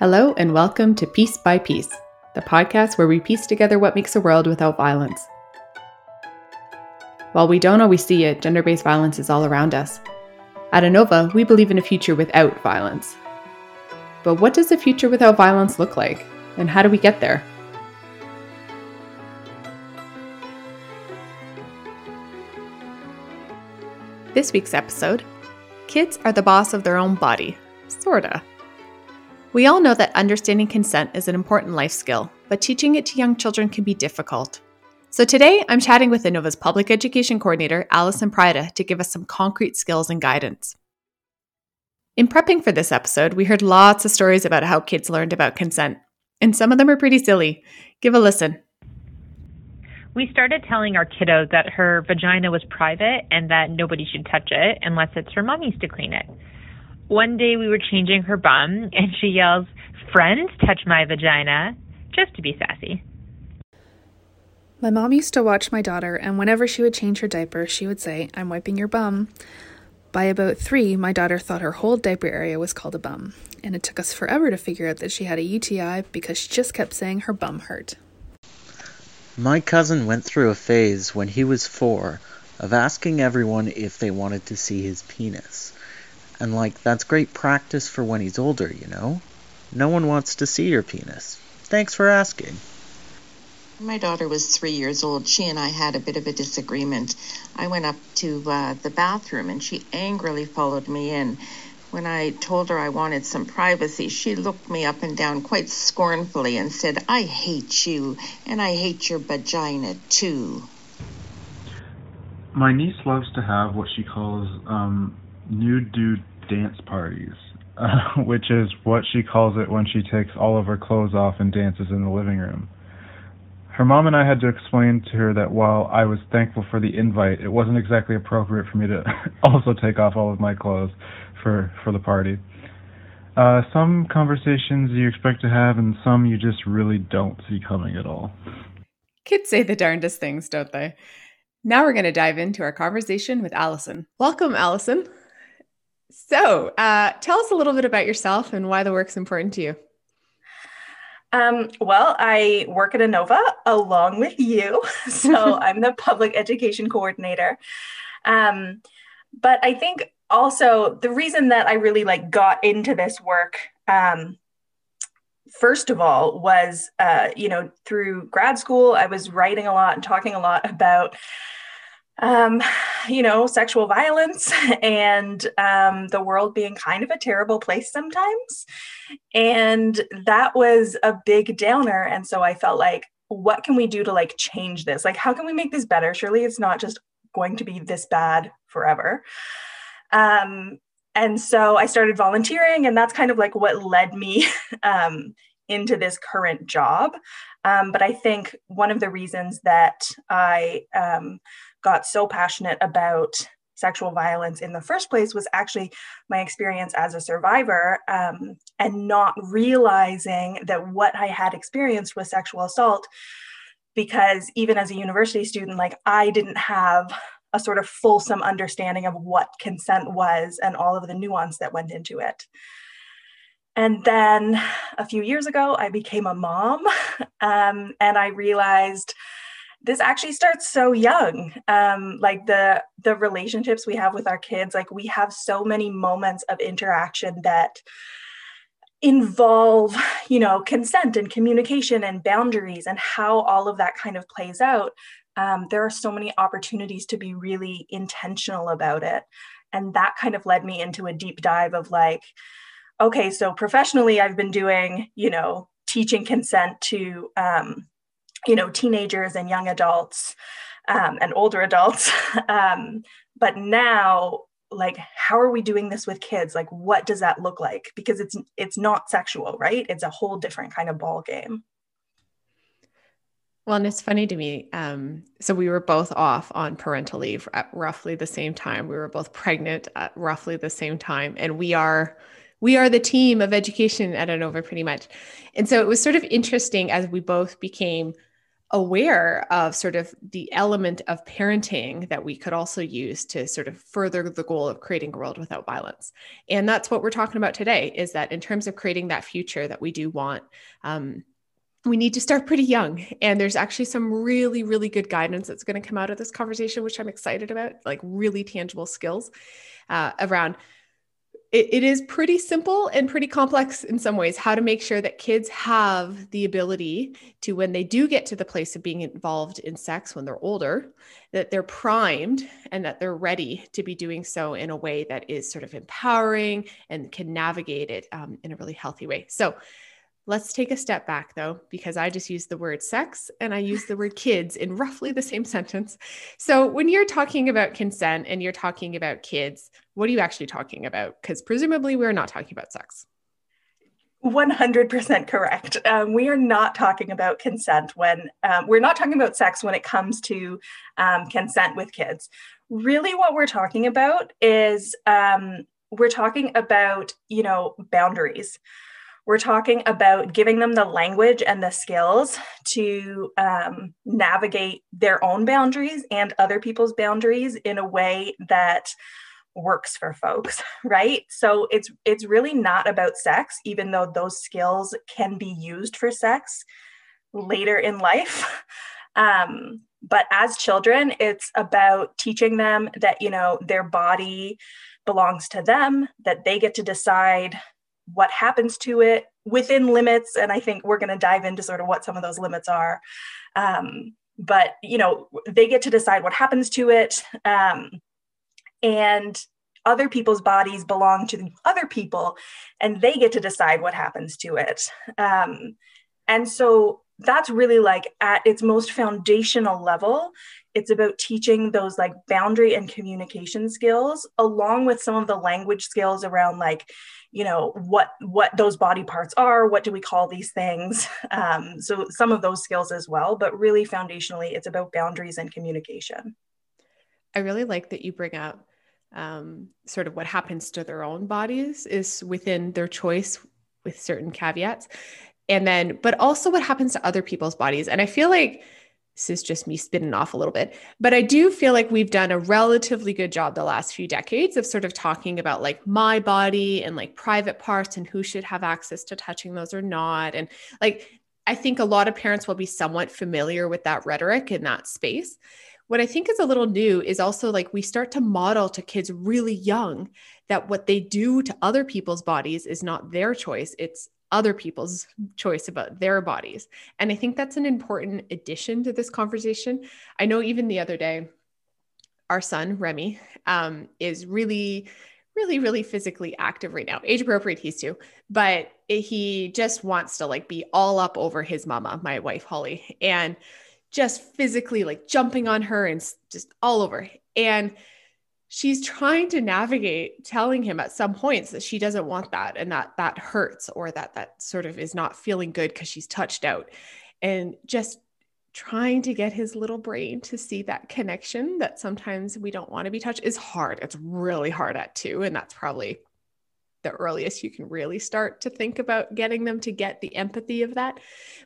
Hello, and welcome to Piece by Piece, the podcast where we piece together what makes a world without violence. While we don't always see it, gender based violence is all around us. At ANOVA, we believe in a future without violence. But what does a future without violence look like? And how do we get there? This week's episode Kids are the boss of their own body. Sorta. We all know that understanding consent is an important life skill, but teaching it to young children can be difficult. So today, I'm chatting with ANOVA's public education coordinator, Allison Prida, to give us some concrete skills and guidance. In prepping for this episode, we heard lots of stories about how kids learned about consent, and some of them are pretty silly. Give a listen. We started telling our kiddo that her vagina was private and that nobody should touch it unless it's her mommy's to clean it. One day we were changing her bum and she yells, Friends, touch my vagina, just to be sassy. My mom used to watch my daughter, and whenever she would change her diaper, she would say, I'm wiping your bum. By about three, my daughter thought her whole diaper area was called a bum, and it took us forever to figure out that she had a UTI because she just kept saying her bum hurt. My cousin went through a phase when he was four of asking everyone if they wanted to see his penis. And like, that's great practice for when he's older, you know? No one wants to see your penis. Thanks for asking. My daughter was three years old. She and I had a bit of a disagreement. I went up to uh, the bathroom and she angrily followed me in. When I told her I wanted some privacy, she looked me up and down quite scornfully and said, I hate you and I hate your vagina too. My niece loves to have what she calls um, nude dude dance parties, uh, which is what she calls it when she takes all of her clothes off and dances in the living room. Her mom and I had to explain to her that while I was thankful for the invite, it wasn't exactly appropriate for me to also take off all of my clothes for for the party. Uh, some conversations you expect to have, and some you just really don't see coming at all. Kids say the darndest things, don't they? Now we're going to dive into our conversation with Allison. Welcome, Allison. So, uh, tell us a little bit about yourself and why the work's important to you. Um, well, I work at ANOVA along with you. So I'm the public education coordinator. Um, but I think also the reason that I really like got into this work, um, first of all, was, uh, you know, through grad school, I was writing a lot and talking a lot about um, you know, sexual violence and um, the world being kind of a terrible place sometimes. And that was a big downer. And so I felt like, what can we do to like change this? Like, how can we make this better? Surely it's not just going to be this bad forever. Um, and so I started volunteering, and that's kind of like what led me um, into this current job. Um, but I think one of the reasons that I um, got so passionate about sexual violence in the first place was actually my experience as a survivor um, and not realizing that what I had experienced was sexual assault. Because even as a university student, like I didn't have a sort of fulsome understanding of what consent was and all of the nuance that went into it. And then a few years ago, I became a mom um, and I realized this actually starts so young. Um, like the the relationships we have with our kids like we have so many moments of interaction that involve you know consent and communication and boundaries and how all of that kind of plays out. Um, there are so many opportunities to be really intentional about it. And that kind of led me into a deep dive of like okay so professionally i've been doing you know teaching consent to um, you know teenagers and young adults um, and older adults. Um, but now like how are we doing this with kids? Like what does that look like? Because it's it's not sexual right? It's a whole different kind of ball game well and it's funny to me um, so we were both off on parental leave at roughly the same time. We were both pregnant at roughly the same time and we are we are the team of education at ANOVA pretty much. And so it was sort of interesting as we both became aware of sort of the element of parenting that we could also use to sort of further the goal of creating a world without violence. And that's what we're talking about today is that in terms of creating that future that we do want um, we need to start pretty young. And there's actually some really really good guidance that's going to come out of this conversation which i'm excited about like really tangible skills uh, around it, it is pretty simple and pretty complex in some ways how to make sure that kids have the ability to when they do get to the place of being involved in sex when they're older that they're primed and that they're ready to be doing so in a way that is sort of empowering and can navigate it um, in a really healthy way. So Let's take a step back though, because I just used the word sex and I use the word kids in roughly the same sentence. So when you're talking about consent and you're talking about kids, what are you actually talking about? Because presumably we're not talking about sex. 100% correct. Um, we are not talking about consent when um, we're not talking about sex when it comes to um, consent with kids. Really, what we're talking about is um, we're talking about, you know, boundaries. We're talking about giving them the language and the skills to um, navigate their own boundaries and other people's boundaries in a way that works for folks right? So it's it's really not about sex even though those skills can be used for sex later in life. Um, but as children it's about teaching them that you know their body belongs to them that they get to decide what happens to it within limits and i think we're going to dive into sort of what some of those limits are. Um, but you know they get to decide what happens to it um, and other people's bodies belong to other people and they get to decide what happens to it. Um, and so that's really like at its most foundational level it's about teaching those like boundary and communication skills along with some of the language skills around like you know what what those body parts are what do we call these things? Um, so some of those skills as well but really foundationally it's about boundaries and communication. I really like that you bring up um, sort of what happens to their own bodies is within their choice with certain caveats. And then but also what happens to other people's bodies. And i feel like this is just me spinning off a little bit but i do feel like we've done a relatively good job the last few decades of sort of talking about like my body and like private parts and who should have access to touching those or not. And like i think a lot of parents will be somewhat familiar with that rhetoric in that space. What i think is a little new is also like we start to model to kids really young that what they do to other people's bodies is not their choice. It's other people's choice about their bodies. And I think that's an important addition to this conversation. I know even the other day, our son, Remy, um, is really, really, really physically active right now. Age appropriate, he's two, but he just wants to like be all up over his mama, my wife, Holly, and just physically like jumping on her and just all over. And she's trying to navigate telling him at some points that she doesn't want that and that that hurts or that that sort of is not feeling good because she's touched out. And just trying to get his little brain to see that connection that sometimes we don't want to be touched is hard. It's really hard at two and that's probably the earliest you can really start to think about getting them to get the empathy of that.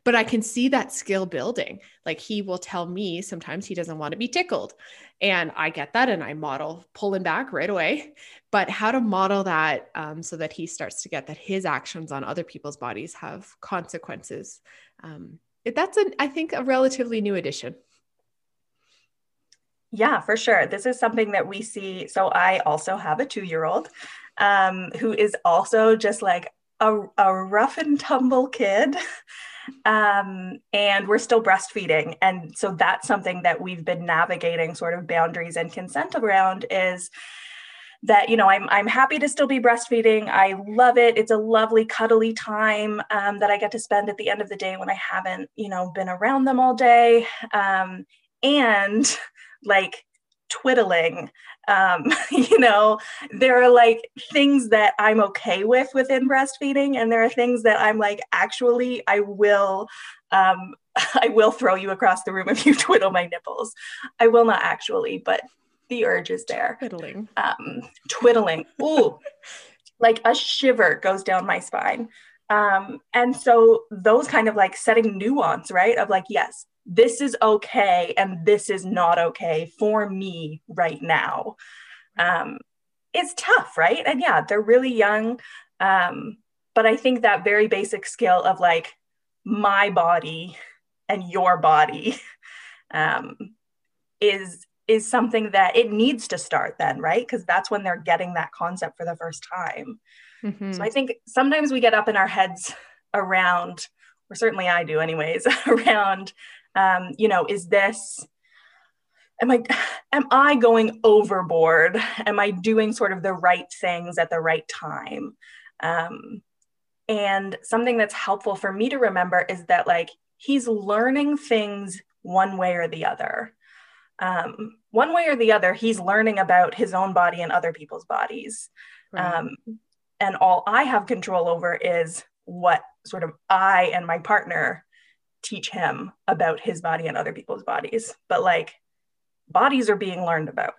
But I can see that skill building. Like he will tell me sometimes he doesn't want to be tickled. And I get that and I model pulling back right away. But how to model that um, so that he starts to get that his actions on other people's bodies have consequences. Um, that's, an, I think, a relatively new addition. Yeah, for sure. This is something that we see. So I also have a two year old um, who is also just like a, a rough and tumble kid. um, and we're still breastfeeding. And so that's something that we've been navigating sort of boundaries and consent around is that you know I'm, I'm happy to still be breastfeeding i love it it's a lovely cuddly time um, that i get to spend at the end of the day when i haven't you know been around them all day um, and like twiddling um, you know? There are like things that i'm okay with within breastfeeding and there are things that i'm like actually i will um, i will throw you across the room if you twiddle my nipples. I will not actually but the urge is there. Twiddling. Um, twiddling. Ooh. Like a shiver goes down my spine. Um, and so those kind of like setting nuance right of like yes this is okay and this is not okay for me right now. Um, it's tough, right? And yeah, they're really young. Um, but I think that very basic skill of like my body and your body um, is is something that it needs to start then, right? Because that's when they're getting that concept for the first time. Mm-hmm. So I think sometimes we get up in our heads around, or certainly I do, anyways, around, um, you know, is this am I am I going overboard? Am I doing sort of the right things at the right time? Um, and something that's helpful for me to remember is that like he's learning things one way or the other. Um, one way or the other, he's learning about his own body and other people's bodies. Right. Um, and all I have control over is what sort of I and my partner teach him about his body and other people's bodies. But like bodies are being learned about.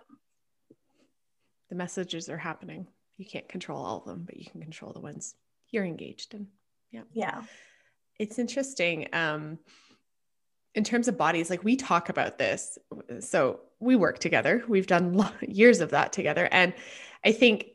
The messages are happening. You can't control all of them, but you can control the ones you're engaged in. Yeah. Yeah. It's interesting. Um, in terms of bodies, like we talk about this. So we work together. We've done years of that together. And I think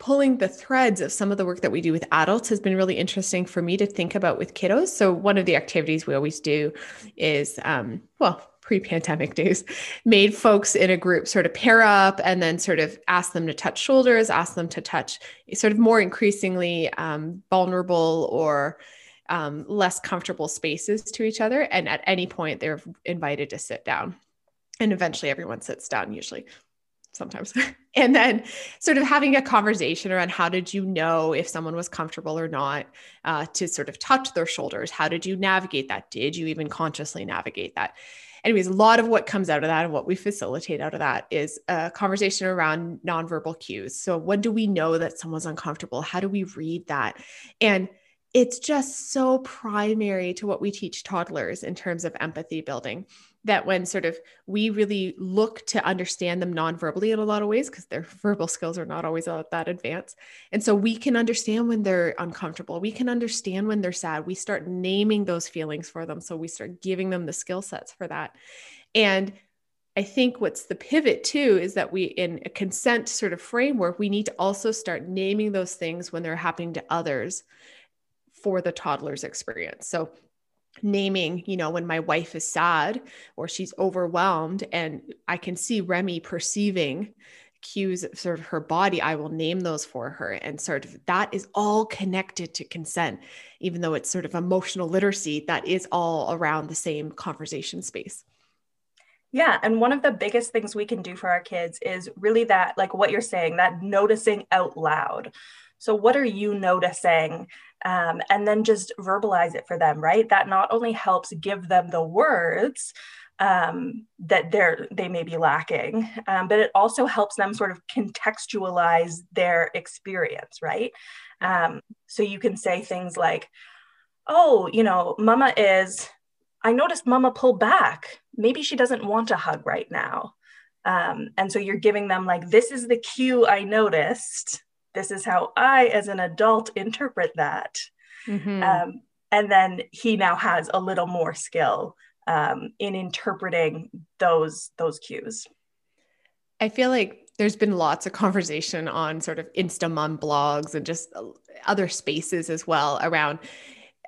pulling the threads of some of the work that we do with adults has been really interesting for me to think about with kiddos. So one of the activities we always do is, um, well, pre-pandemic days made folks in a group sort of pair up and then sort of ask them to touch shoulders ask them to touch sort of more increasingly um, vulnerable or um, less comfortable spaces to each other. And at any point they're invited to sit down. And eventually everyone sits down usually sometimes and then sort of having a conversation around how did you know if someone was comfortable or not uh, to sort of touch their shoulders how did you navigate that did you even consciously navigate that anyways, a lot of what comes out of that and what we facilitate out of that is a conversation around nonverbal cues. So, when do we know that someone's uncomfortable? How do we read that? And it's just so primary to what we teach toddlers in terms of empathy building that when sort of we really look to understand them non-verbally in a lot of ways because their verbal skills are not always that advanced. And so we can understand when they're uncomfortable. We can understand when they're sad. We start naming those feelings for them. So we start giving them the skill sets for that. And I think what's the pivot too is that we, in a consent sort of framework, we need to also start naming those things when they're happening to others for the toddler's experience. So naming, you know, when my wife is sad or she's overwhelmed and I can see Remy perceiving cues of sort of her body, I will name those for her. And sort of that is all connected to consent, even though it's sort of emotional literacy, that is all around the same conversation space. Yeah. And one of the biggest things we can do for our kids is really that, like what you're saying, that noticing out loud. So, what are you noticing? Um, and then just verbalize it for them, right? That not only helps give them the words um, that they're they may be lacking, um, but it also helps them sort of contextualize their experience, right? Um, so you can say things like, "Oh, you know, Mama is." I noticed Mama pull back. Maybe she doesn't want a hug right now. Um, and so you're giving them like, this is the cue I noticed this is how I, as an adult, interpret that. Mm-hmm. Um, and then he now has a little more skill um, in interpreting those those cues. I feel like there's been lots of conversation on sort of Insta mom blogs and just other spaces as well around.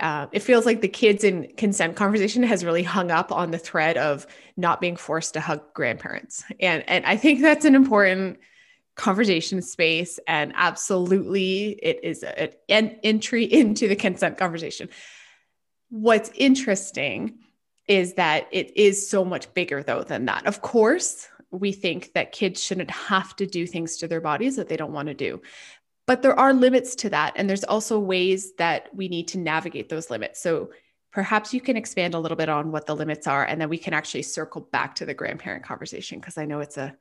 Uh, it feels like the kids in consent conversation has really hung up on the thread of not being forced to hug grandparents, and and I think that's an important conversation space and absolutely it is an entry into the consent conversation. What's interesting is that it is so much bigger though than that. Of course we think that kids shouldn't have to do things to their bodies that they don't want to do but there are limits to that and there's also ways that we need to navigate those limits. So perhaps you can expand a little bit on what the limits are and then we can actually circle back to the grandparent conversation because i know it's a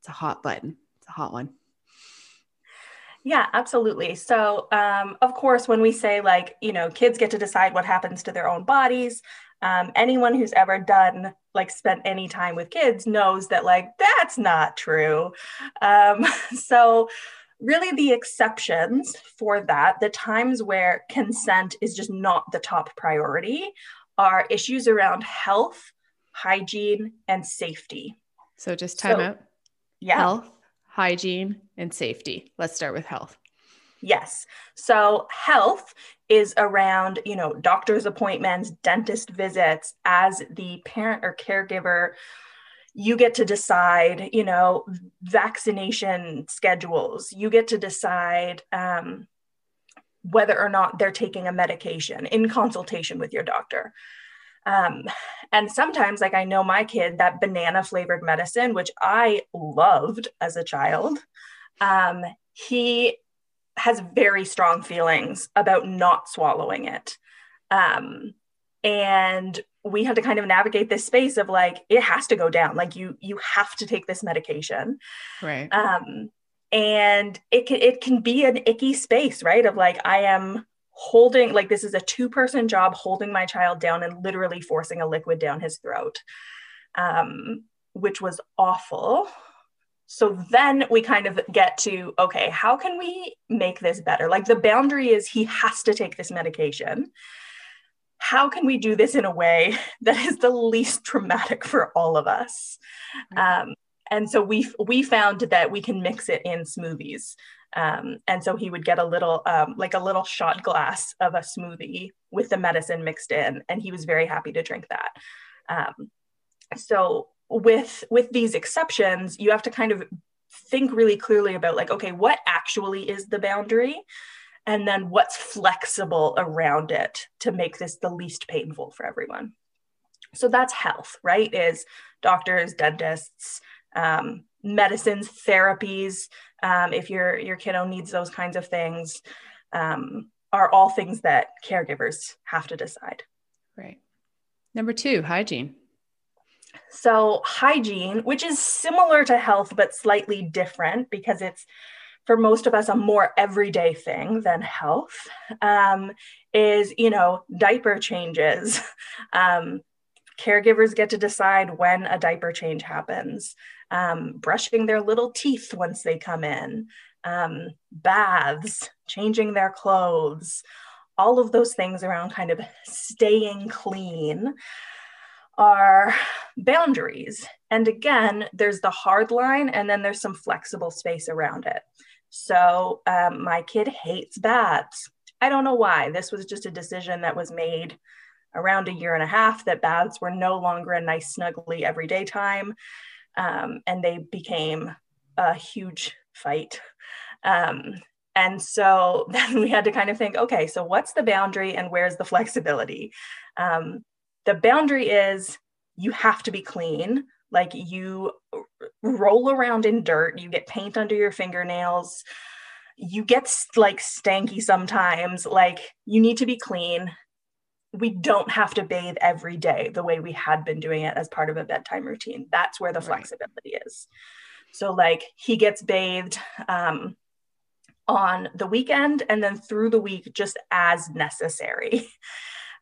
it's a hot button a hot one. Yeah, absolutely. So, um, of course, when we say like, you know, kids get to decide what happens to their own bodies, um, anyone who's ever done like spent any time with kids knows that like that's not true. Um, so, really, the exceptions for that, the times where consent is just not the top priority, are issues around health, hygiene, and safety. So just time So- out. Yeah. Health, hygiene, and safety. Let's start with health. Yes. So health is around, you know, doctor's appointments, dentist visits. As the parent or caregiver, you get to decide, you know, vaccination schedules. You get to decide um, whether or not they're taking a medication in consultation with your doctor. Um, and sometimes, like I know my kid, that banana flavored medicine, which I loved as a child, um, he has very strong feelings about not swallowing it. Um, and we had to kind of navigate this space of like it has to go down like you you have to take this medication Right. um and it can it can be an icky space right of like i am holding like this is a two person job holding my child down and literally forcing a liquid down his throat um which was awful. So then we kind of get to okay how can we make this better? Like the boundary is he has to take this medication. How can we do this in a way that is the least traumatic for all of us? Um, and so we we found that we can mix it in smoothies. Um, and so he would get a little um, like a little shot glass of a smoothie with the medicine mixed in and he was very happy to drink that. Um, so with with these exceptions you have to kind of think really clearly about like okay what actually is the boundary? And then what's flexible around it to make this the least painful for everyone? So that's health right is doctors dentists um, medicines therapies um, if your your kiddo needs those kinds of things um, are all things that caregivers have to decide Right. Number two, hygiene. So, hygiene, which is similar to health, but slightly different because it's for most of us a more everyday thing than health, um, is, you know, diaper changes. Um, caregivers get to decide when a diaper change happens, um, brushing their little teeth once they come in, um, baths, changing their clothes, all of those things around kind of staying clean are boundaries. And again, there's the hard line, and then there's some flexible space around it. So um, my kid hates baths. I don't know why. This was just a decision that was made around a year and a half that baths were no longer a nice, snuggly everyday time. Um, and they became a huge fight. Um, and so then we had to kind of think okay, so what's the boundary and where's the flexibility? Um, the boundary is you have to be clean like you roll around in dirt you get paint under your fingernails you get like stanky sometimes like you need to be clean we don't have to bathe every day the way we had been doing it as part of a bedtime routine. That's where the Right. flexibility is. So like he gets bathed um, on the weekend and then through the week just as necessary.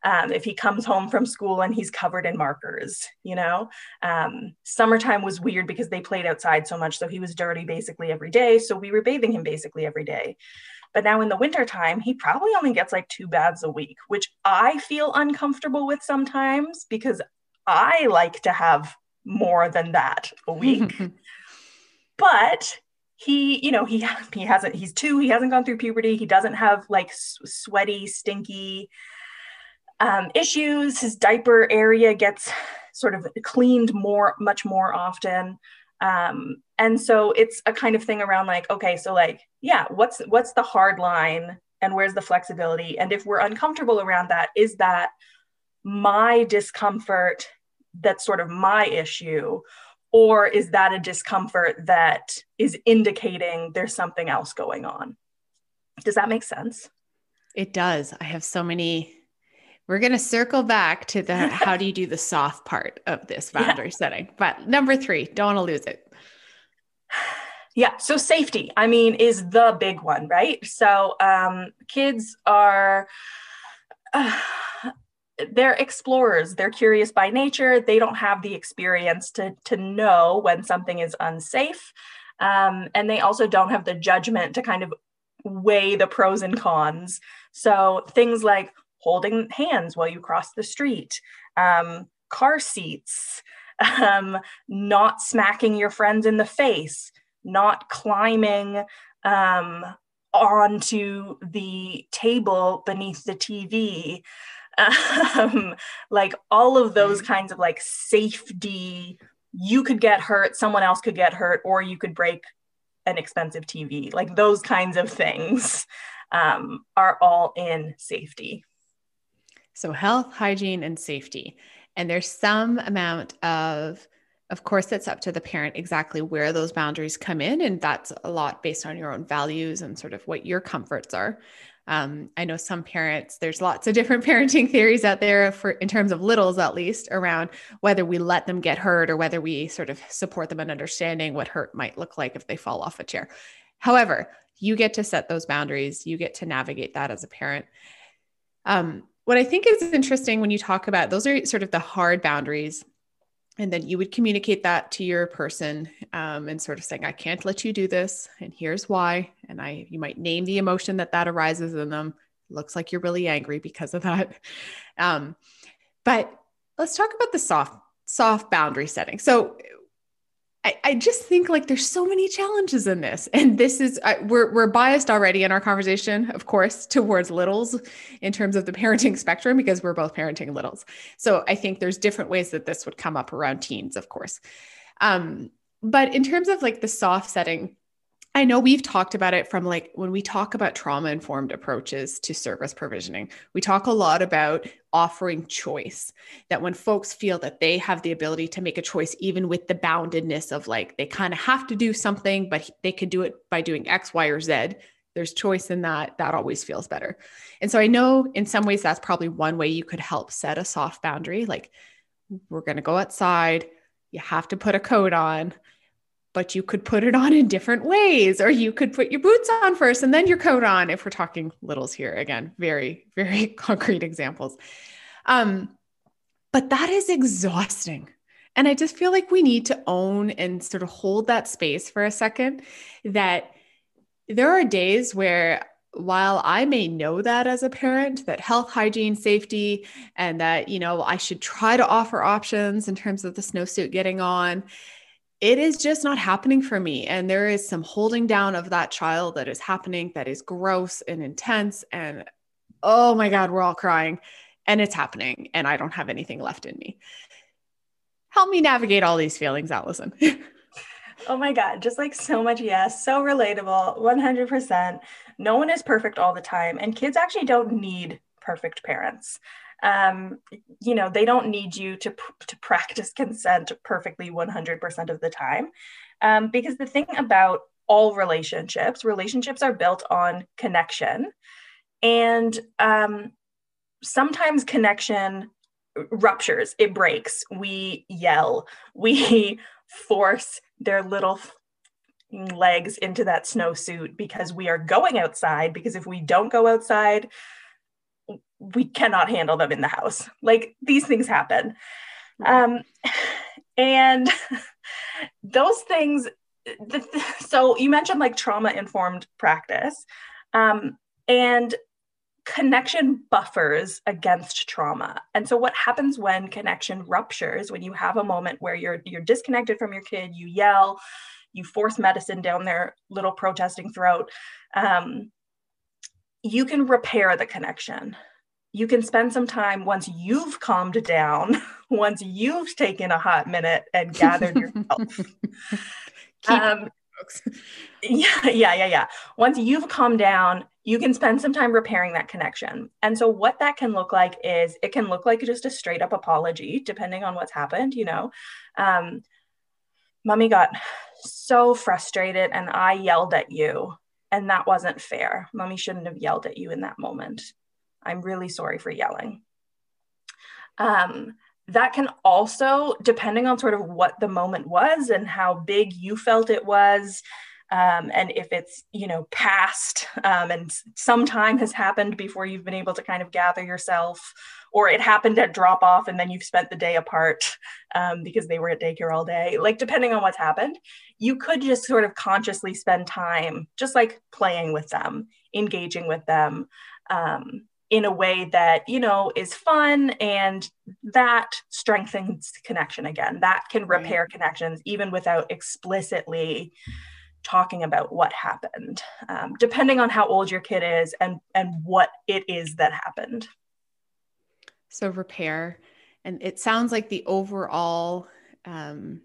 Um, if he comes home from school and he's covered in markers you know? Um, summertime was weird because they played outside so much so he was dirty basically every day. So we were bathing him basically every day but now in the wintertime he probably only gets like two baths a week which i feel uncomfortable with sometimes because i like to have more than that a week. But he you know he he hasn't he's two he hasn't gone through puberty. He doesn't have like s- sweaty stinky um, issues. His diaper area gets sort of cleaned more much more often um, and so it's a kind of thing around like okay so like yeah what's what's the hard line and where's the flexibility and if we're uncomfortable around that is that my discomfort that's sort of my issue or is that a discomfort that is indicating there's something else going on does that make sense It does. I have so many. We're going to circle back to the how do you do the soft part of this Yeah. boundary setting. But number three, don't want to lose it. Yeah, so safety, I mean, is the big one, right? So um, kids are, uh, they're explorers. They're curious by nature. They don't have the experience to, to know when something is unsafe. Um, and they also don't have the judgment to kind of weigh the pros and cons. So things like holding hands while you cross the street, um, car seats, um, not smacking your friends in the face, not climbing um, onto the table beneath the TV. Um, like all of those kinds of like safety, you could get hurt, someone else could get hurt, or you could break an expensive TV. Like those kinds of things um, are all in safety. So, health, hygiene, and safety. And there's some amount of of course, it's up to the parent exactly where those boundaries come in. And that's a lot based on your own values and sort of what your comforts are. Um, I know some parents, there's lots of different parenting theories out there for in terms of littles, at least around whether we let them get hurt or whether we sort of support them in understanding what hurt might look like if they fall off a chair. However, you get to set those boundaries, you get to navigate that as a parent. Um, what I think is interesting when you talk about those are sort of the hard boundaries. And then you would communicate that to your person um, and sort of saying i can't let you do this and here's why. And i you might name the emotion that that arises in them. Looks like you're really angry because of that. Um, but let's talk about the soft soft boundary setting. So I, I just think like there's so many challenges in this. And this is, I, we're, we're biased already in our conversation, of course, towards littles in terms of the parenting spectrum, because we're both parenting littles. So I think there's different ways that this would come up around teens, of course. Um, but in terms of like the soft setting, I know we've talked about it from like when we talk about trauma informed approaches to service provisioning, we talk a lot about offering choice. That when folks feel that they have the ability to make a choice, even with the boundedness of like they kind of have to do something, but they could do it by doing X, Y, or Z. There's choice in that. That always feels better. And so I know in some ways that's probably one way you could help set a soft boundary. Like, we're going to go outside. You have to put a coat on but you could put it on in different ways or you could put your boots on first and then your coat on if we're talking littles here again. Very very concrete examples. Um, but that is exhausting. And i just feel like we need to own and sort of hold that space for a second that there are days where while I may know that as a parent, that health, hygiene, safety, and that, you know, I should try to offer options in terms of the snowsuit getting on, it is just not happening for me. And there is some holding down of that child that is happening that is gross and intense. And oh my God, we're all crying and it's happening. And I don't have anything left in me. Help me navigate all these feelings, Allison. oh my God, just like so much yes, so relatable, 100%. No one is perfect all the time. And kids actually don't need perfect parents um, you know they don't need you to, to practice consent perfectly 100% of the time. Um, because the thing about all relationships relationships are built on connection. And um, sometimes connection ruptures it breaks. We yell we force their little legs into that snowsuit because we are going outside because if we don't go outside we cannot handle them in the house. Like these things happen. Um, and those things, the, so you mentioned like trauma informed practice. Um, and connection buffers against trauma. And so what happens when connection ruptures, when you have a moment where you're you're disconnected from your kid, you yell, you force medicine down their little protesting throat, um, you can repair the connection you can spend some time once you've calmed down, once you've taken a hot minute and gathered yourself. um, yeah, yeah, yeah, yeah. Once you've calmed down, you can spend some time repairing that connection. And so, what that can look like is it can look like just a straight up apology, depending on what's happened. You know, um, mommy got so frustrated and I yelled at you, and that wasn't fair. Mommy shouldn't have yelled at you in that moment. I'm really sorry for yelling. Um, that can also, depending on sort of what the moment was and how big you felt it was, um, and if it's you know past um, and some time has happened before you've been able to kind of gather yourself or it happened at drop off and then you've spent the day apart um, because they were at daycare all day like depending on what's happened you could just sort of consciously spend time just like playing with them engaging with them um, in a way that you know is fun and that strengthens connection again that can repair right. connections even without explicitly talking about what happened um, depending on how old your kid is and and what it is that happened so repair and it sounds like the overall um,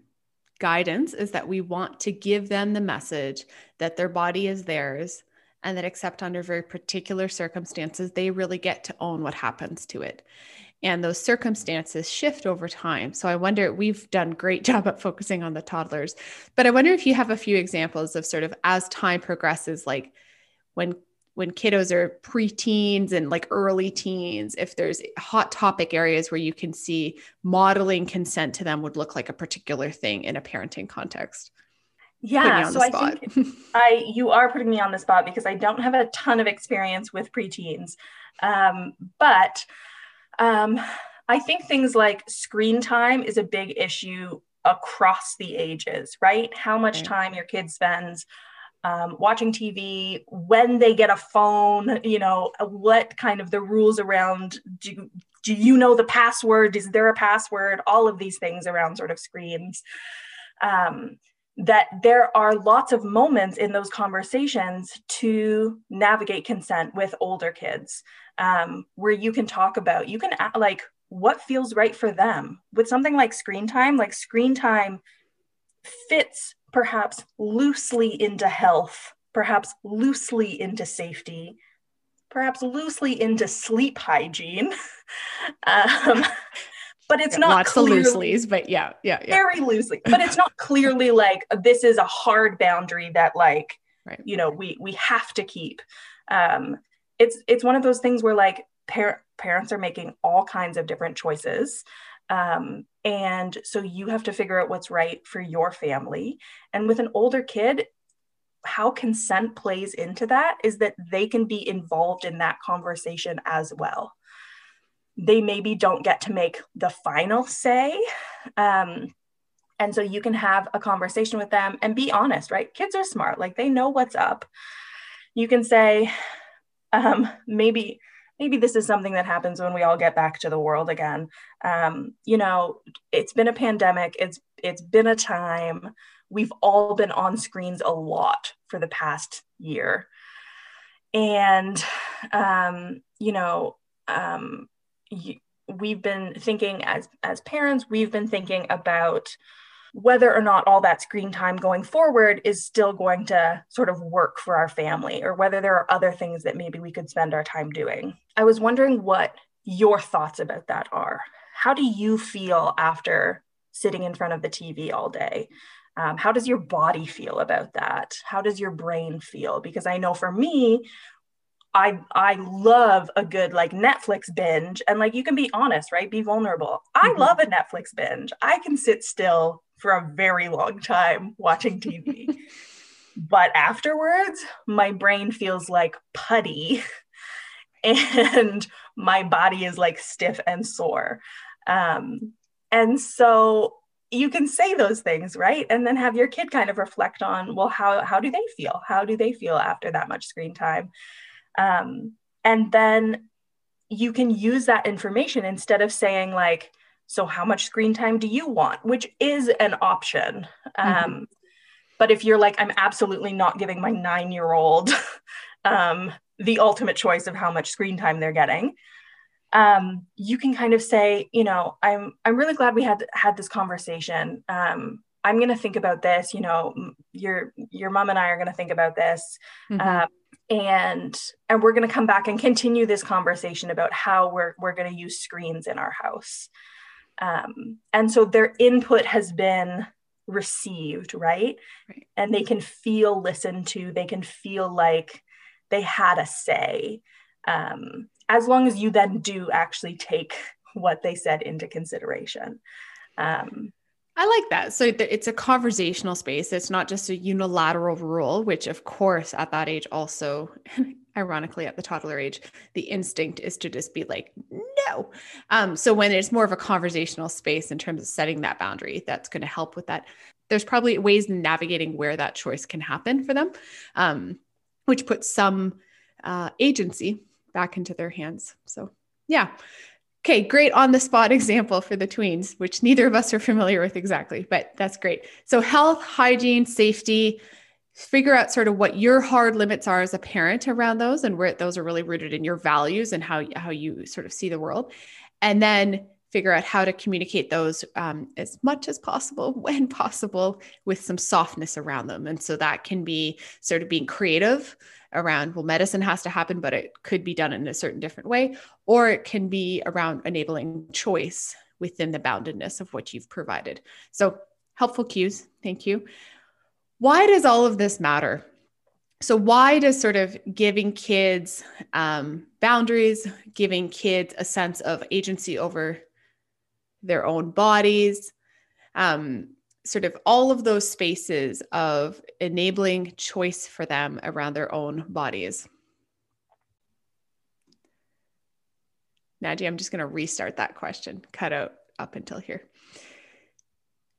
guidance is that we want to give them the message that their body is theirs and that except under very particular circumstances, they really get to own what happens to it. And those circumstances shift over time. So I wonder, we've done great job at focusing on the toddlers, but I wonder if you have a few examples of sort of as time progresses, like when when kiddos are preteens and like early teens, if there's hot topic areas where you can see modeling consent to them would look like a particular thing in a parenting context yeah so i think i you are putting me on the spot because i don't have a ton of experience with preteens. Um, but um, i think things like screen time is a big issue across the ages right? How much time your kid spends um, watching tv when they get a phone you know what kind of the rules around do, do you know the password? Is there a password? All of these things around sort of screens. Um, that there are lots of moments in those conversations to navigate consent with older kids um, where you can talk about you can like what feels right for them with something like screen time. Like screen time fits perhaps loosely into health perhaps loosely into safety perhaps loosely into sleep hygiene. Um, but it's not lots clearly, of loosely's, but yeah, yeah, yeah, very loosely. But it's not clearly like this is a hard boundary that like right. you know we we have to keep. Um, it's it's one of those things where like par- parents are making all kinds of different choices. Um, and so you have to figure out what's right for your family. And with an older kid, how consent plays into that is that they can be involved in that conversation as well they maybe don't get to make the final say. Um, and so you can have a conversation with them and be honest, right? Kids are smart, like they know what's up. You can say, um, maybe maybe this is something that happens when we all get back to the world again. Um, you know, it's been a pandemic. It's it's been a time. We've all been on screens a lot for the past year, and um, you know, um, we've been thinking as as parents we've been thinking about whether or not all that screen time going forward is still going to sort of work for our family or whether there are other things that maybe we could spend our time doing. I was wondering what your thoughts about that are. How do you feel after sitting in front of the tv all day? Um, how does your body feel about that? How does your brain feel? Because i know for me I I love a good like Netflix binge and like you can be honest, right? Be vulnerable. I mm-hmm. love a Netflix binge. I can sit still for a very long time watching TV. but afterwards, my brain feels like putty and my body is like stiff and sore. Um, and so you can say those things, right? And then have your kid kind of reflect on, well, how how do they feel? How do they feel after that much screen time? Um, and then you can use that information instead of saying, like, so how much screen time do you want? Which is an option. Mm-hmm. Um, but if you're like, I'm absolutely not giving my nine year old um, the ultimate choice of how much screen time they're getting, um, you can kind of say, you know, I'm I'm really glad we had had this conversation. Um, I'm going to think about this. You know, your your mom and I are going to think about this. Mm-hmm. Um, and and we're going to come back and continue this conversation about how we're we're going to use screens in our house. Um, and so their input has been received right? right. And they can feel listened to. They can feel like they had a say. Um, as long as you then do actually take what they said into consideration. Um, I like that. So it's a conversational space. It's not just a unilateral rule, which, of course, at that age, also, ironically, at the toddler age, the instinct is to just be like, no. Um, so when it's more of a conversational space in terms of setting that boundary, that's going to help with that. There's probably ways in navigating where that choice can happen for them, um, which puts some uh, agency back into their hands. So, yeah. Okay, great on the spot example for the tweens, which neither of us are familiar with exactly, but that's great. So, health, hygiene, safety, figure out sort of what your hard limits are as a parent around those and where those are really rooted in your values and how, how you sort of see the world. And then figure out how to communicate those um, as much as possible, when possible, with some softness around them. And so that can be sort of being creative around, well, medicine has to happen, but it could be done in a certain different way, or it can be around enabling choice within the boundedness of what you've provided. So helpful cues. Thank you. Why does all of this matter? So, why does sort of giving kids um, boundaries, giving kids a sense of agency over their own bodies, um, sort of all of those spaces of enabling choice for them around their own bodies. Naji, I'm just going to restart that question, cut out up until here.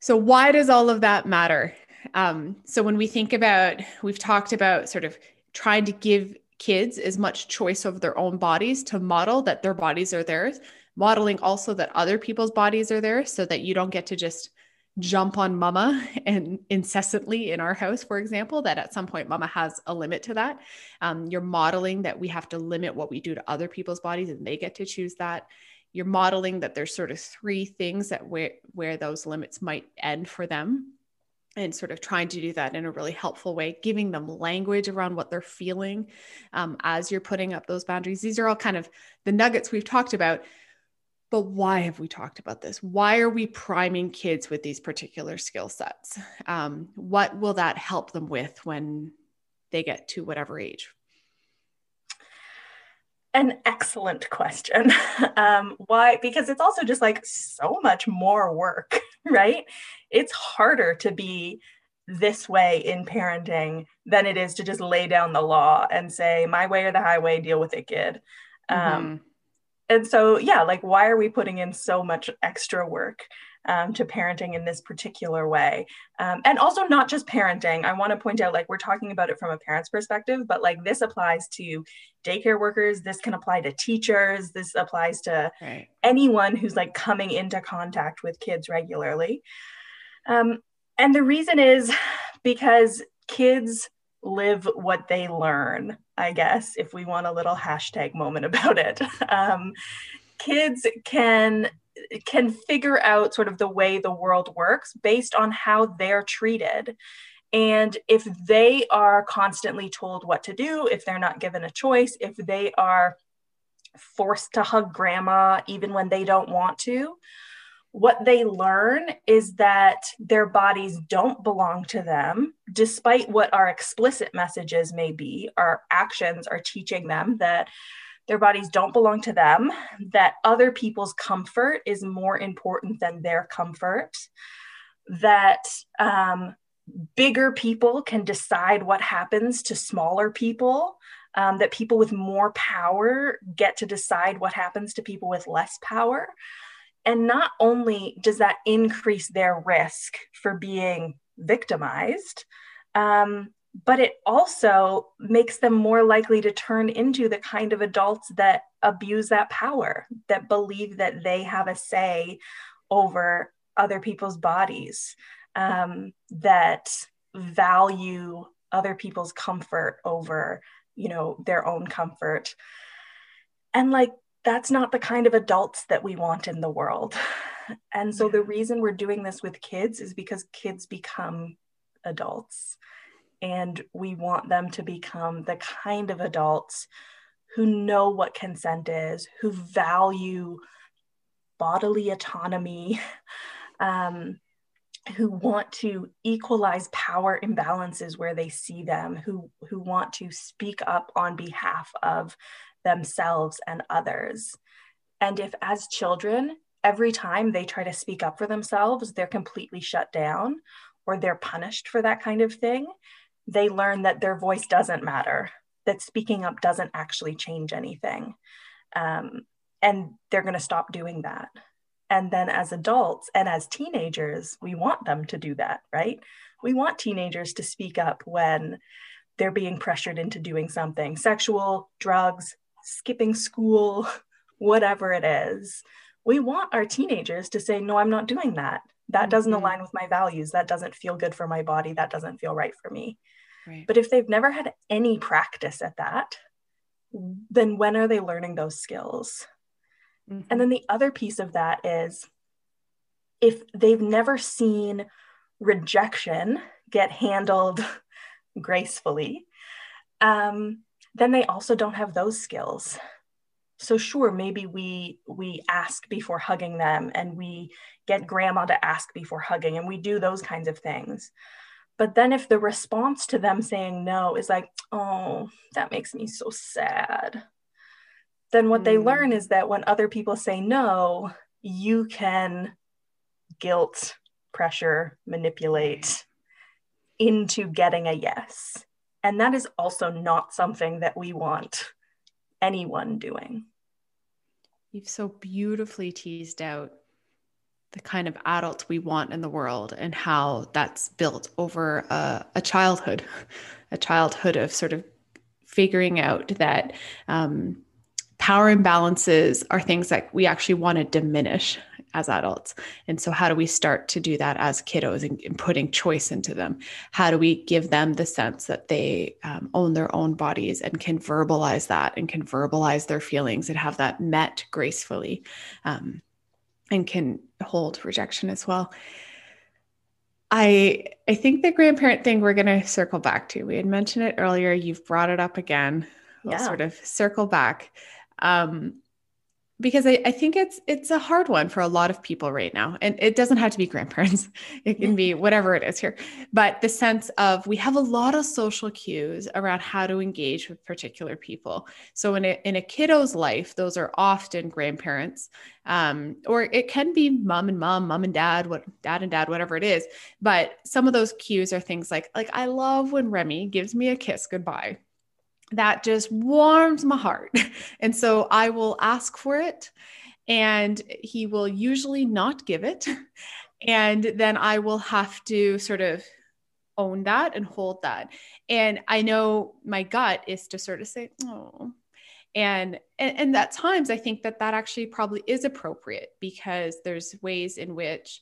So, why does all of that matter? Um, so, when we think about, we've talked about sort of trying to give kids as much choice over their own bodies to model that their bodies are theirs modeling also that other people's bodies are there so that you don't get to just jump on mama and incessantly in our house for example that at some point mama has a limit to that um, you're modeling that we have to limit what we do to other people's bodies and they get to choose that you're modeling that there's sort of three things that where where those limits might end for them and sort of trying to do that in a really helpful way, giving them language around what they're feeling um, as you're putting up those boundaries. These are all kind of the nuggets we've talked about. But why have we talked about this? Why are we priming kids with these particular skill sets? Um, what will that help them with when they get to whatever age? An excellent question. Um, why? Because it's also just like so much more work, right? It's harder to be this way in parenting than it is to just lay down the law and say, my way or the highway, deal with it, kid. Um, mm-hmm and so yeah like why are we putting in so much extra work um, to parenting in this particular way? Um, and also not just parenting. I want to point out like we're talking about it from a parent's perspective but like this applies to daycare workers this can apply to teachers this applies to right. anyone who's like coming into contact with kids regularly. Um, and the reason is because kids live what they learn, I guess, if we want a little hashtag moment about it. Um, kids can can figure out sort of the way the world works based on how they're treated. And if they are constantly told what to do, if they're not given a choice, if they are forced to hug grandma even when they don't want to, what they learn is that their bodies don't belong to them, despite what our explicit messages may be. Our actions are teaching them that their bodies don't belong to them, that other people's comfort is more important than their comfort, that um, bigger people can decide what happens to smaller people. Um, that people with more power get to decide what happens to people with less power. And not only does that increase their risk for being victimized, um, but it also makes them more likely to turn into the kind of adults that abuse that power, that believe that they have a say over other people's bodies, um, that value other people's comfort over, you know, their own comfort. And like that's not the kind of adults that we want in the world. And so the reason we're doing this with kids is because kids become adults. And we want them to become the kind of adults who know what consent is, who value bodily autonomy, um, who want to equalize power imbalances where they see them, who, who want to speak up on behalf of themselves and others. And if, as children, every time they try to speak up for themselves, they're completely shut down or they're punished for that kind of thing, they learn that their voice doesn't matter, that speaking up doesn't actually change anything. Um, and they're going to stop doing that. And then as adults and as teenagers, we want them to do that, right? We want teenagers to speak up when they're being pressured into doing something sexual, drugs, skipping school, whatever it is. We want our teenagers to say, no, I'm not doing that. That doesn't mm-hmm. align with my values. That doesn't feel good for my body. That doesn't feel right for me. Right. But if they've never had any practice at that, then when are they learning those skills? Mm-hmm. And then the other piece of that is if they've never seen rejection get handled gracefully, um, then they also don't have those skills. So sure, maybe we we ask before hugging them, and we get grandma to ask before hugging, and we do those kinds of things. But then if the response to them saying no is like, oh, that makes me so sad, then what mm. they learn is that when other people say no, you can guilt, pressure, manipulate into getting a yes. And that is also not something that we want anyone doing. You've so beautifully teased out the kind of adults we want in the world and how that's built over a, a childhood, a childhood of sort of figuring out that um, power imbalances are things that we actually want to diminish as adults. And so, how do we start to do that as kiddos and, and putting choice into them? How do we give them the sense that they um, own their own bodies and can verbalize that and can verbalize their feelings and have that met gracefully um, and can hold rejection as well? I I think the grandparent thing we're going to circle back to. We had mentioned it earlier. You've brought it up again. We'll yeah. sort of circle back. Um, because I, I, think it's it's a hard one for a lot of people right now and it doesn't have to be grandparents. It can be whatever it is here. But the sense of we have a lot of social cues around how to engage with particular people. So in a, in a kiddo's life those are often grandparents um, or it can be mom and mom mom and dad what dad and dad whatever it is. But some of those cues are things like like i love when remy gives me a kiss goodbye that just warms my heart. And so I will ask for it, and he will usually not give it. And then I will have to sort of own that and hold that. And I know my gut is to sort of say, oh, and, and and at times i think that that actually probably is appropriate because there's ways in which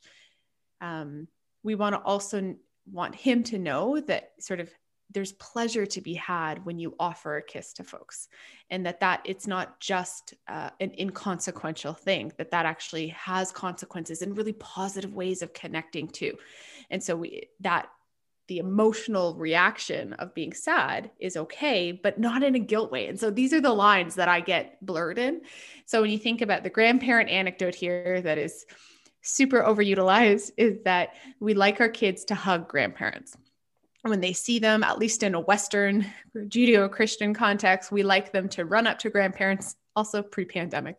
um, we want to also want him to know that sort of there's pleasure to be had when you offer a kiss to folks and that that it's not just uh, an inconsequential thing that that actually has consequences and really positive ways of connecting to. And so we that the emotional reaction of being sad is okay but not in a guilt way. And so these are the lines that i get blurred in. So when you think about the grandparent anecdote here that is super overutilized is that we like our kids to hug grandparents when they see them, at least in a Western Judeo Christian context, we like them to run up to grandparents, also pre pandemic,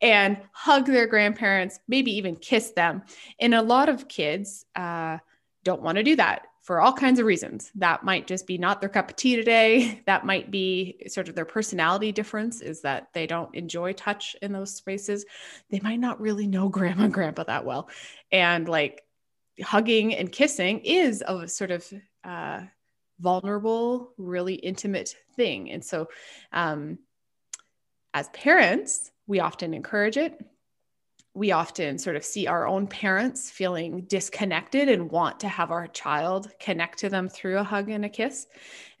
and hug their grandparents, maybe even kiss them. And a lot of kids uh, don't want to do that for all kinds of reasons. That might just be not their cup of tea today. That might be sort of their personality difference is that they don't enjoy touch in those spaces. They might not really know grandma and grandpa that well. And like hugging and kissing is a sort of uh, vulnerable, really intimate thing. And so, um, as parents, we often encourage it. We often sort of see our own parents feeling disconnected and want to have our child connect to them through a hug and a kiss.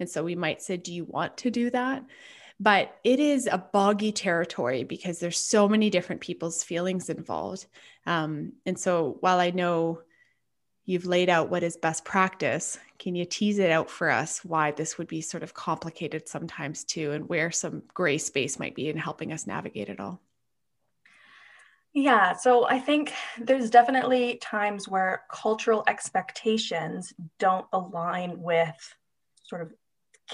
And so we might say, Do you want to do that? But it is a boggy territory because there's so many different people's feelings involved. Um, and so while I know you've laid out what is best practice. Can you tease it out for us why this would be sort of complicated sometimes too, and where some gray space might be in helping us navigate it all? Yeah, so I think there's definitely times where cultural expectations don't align with sort of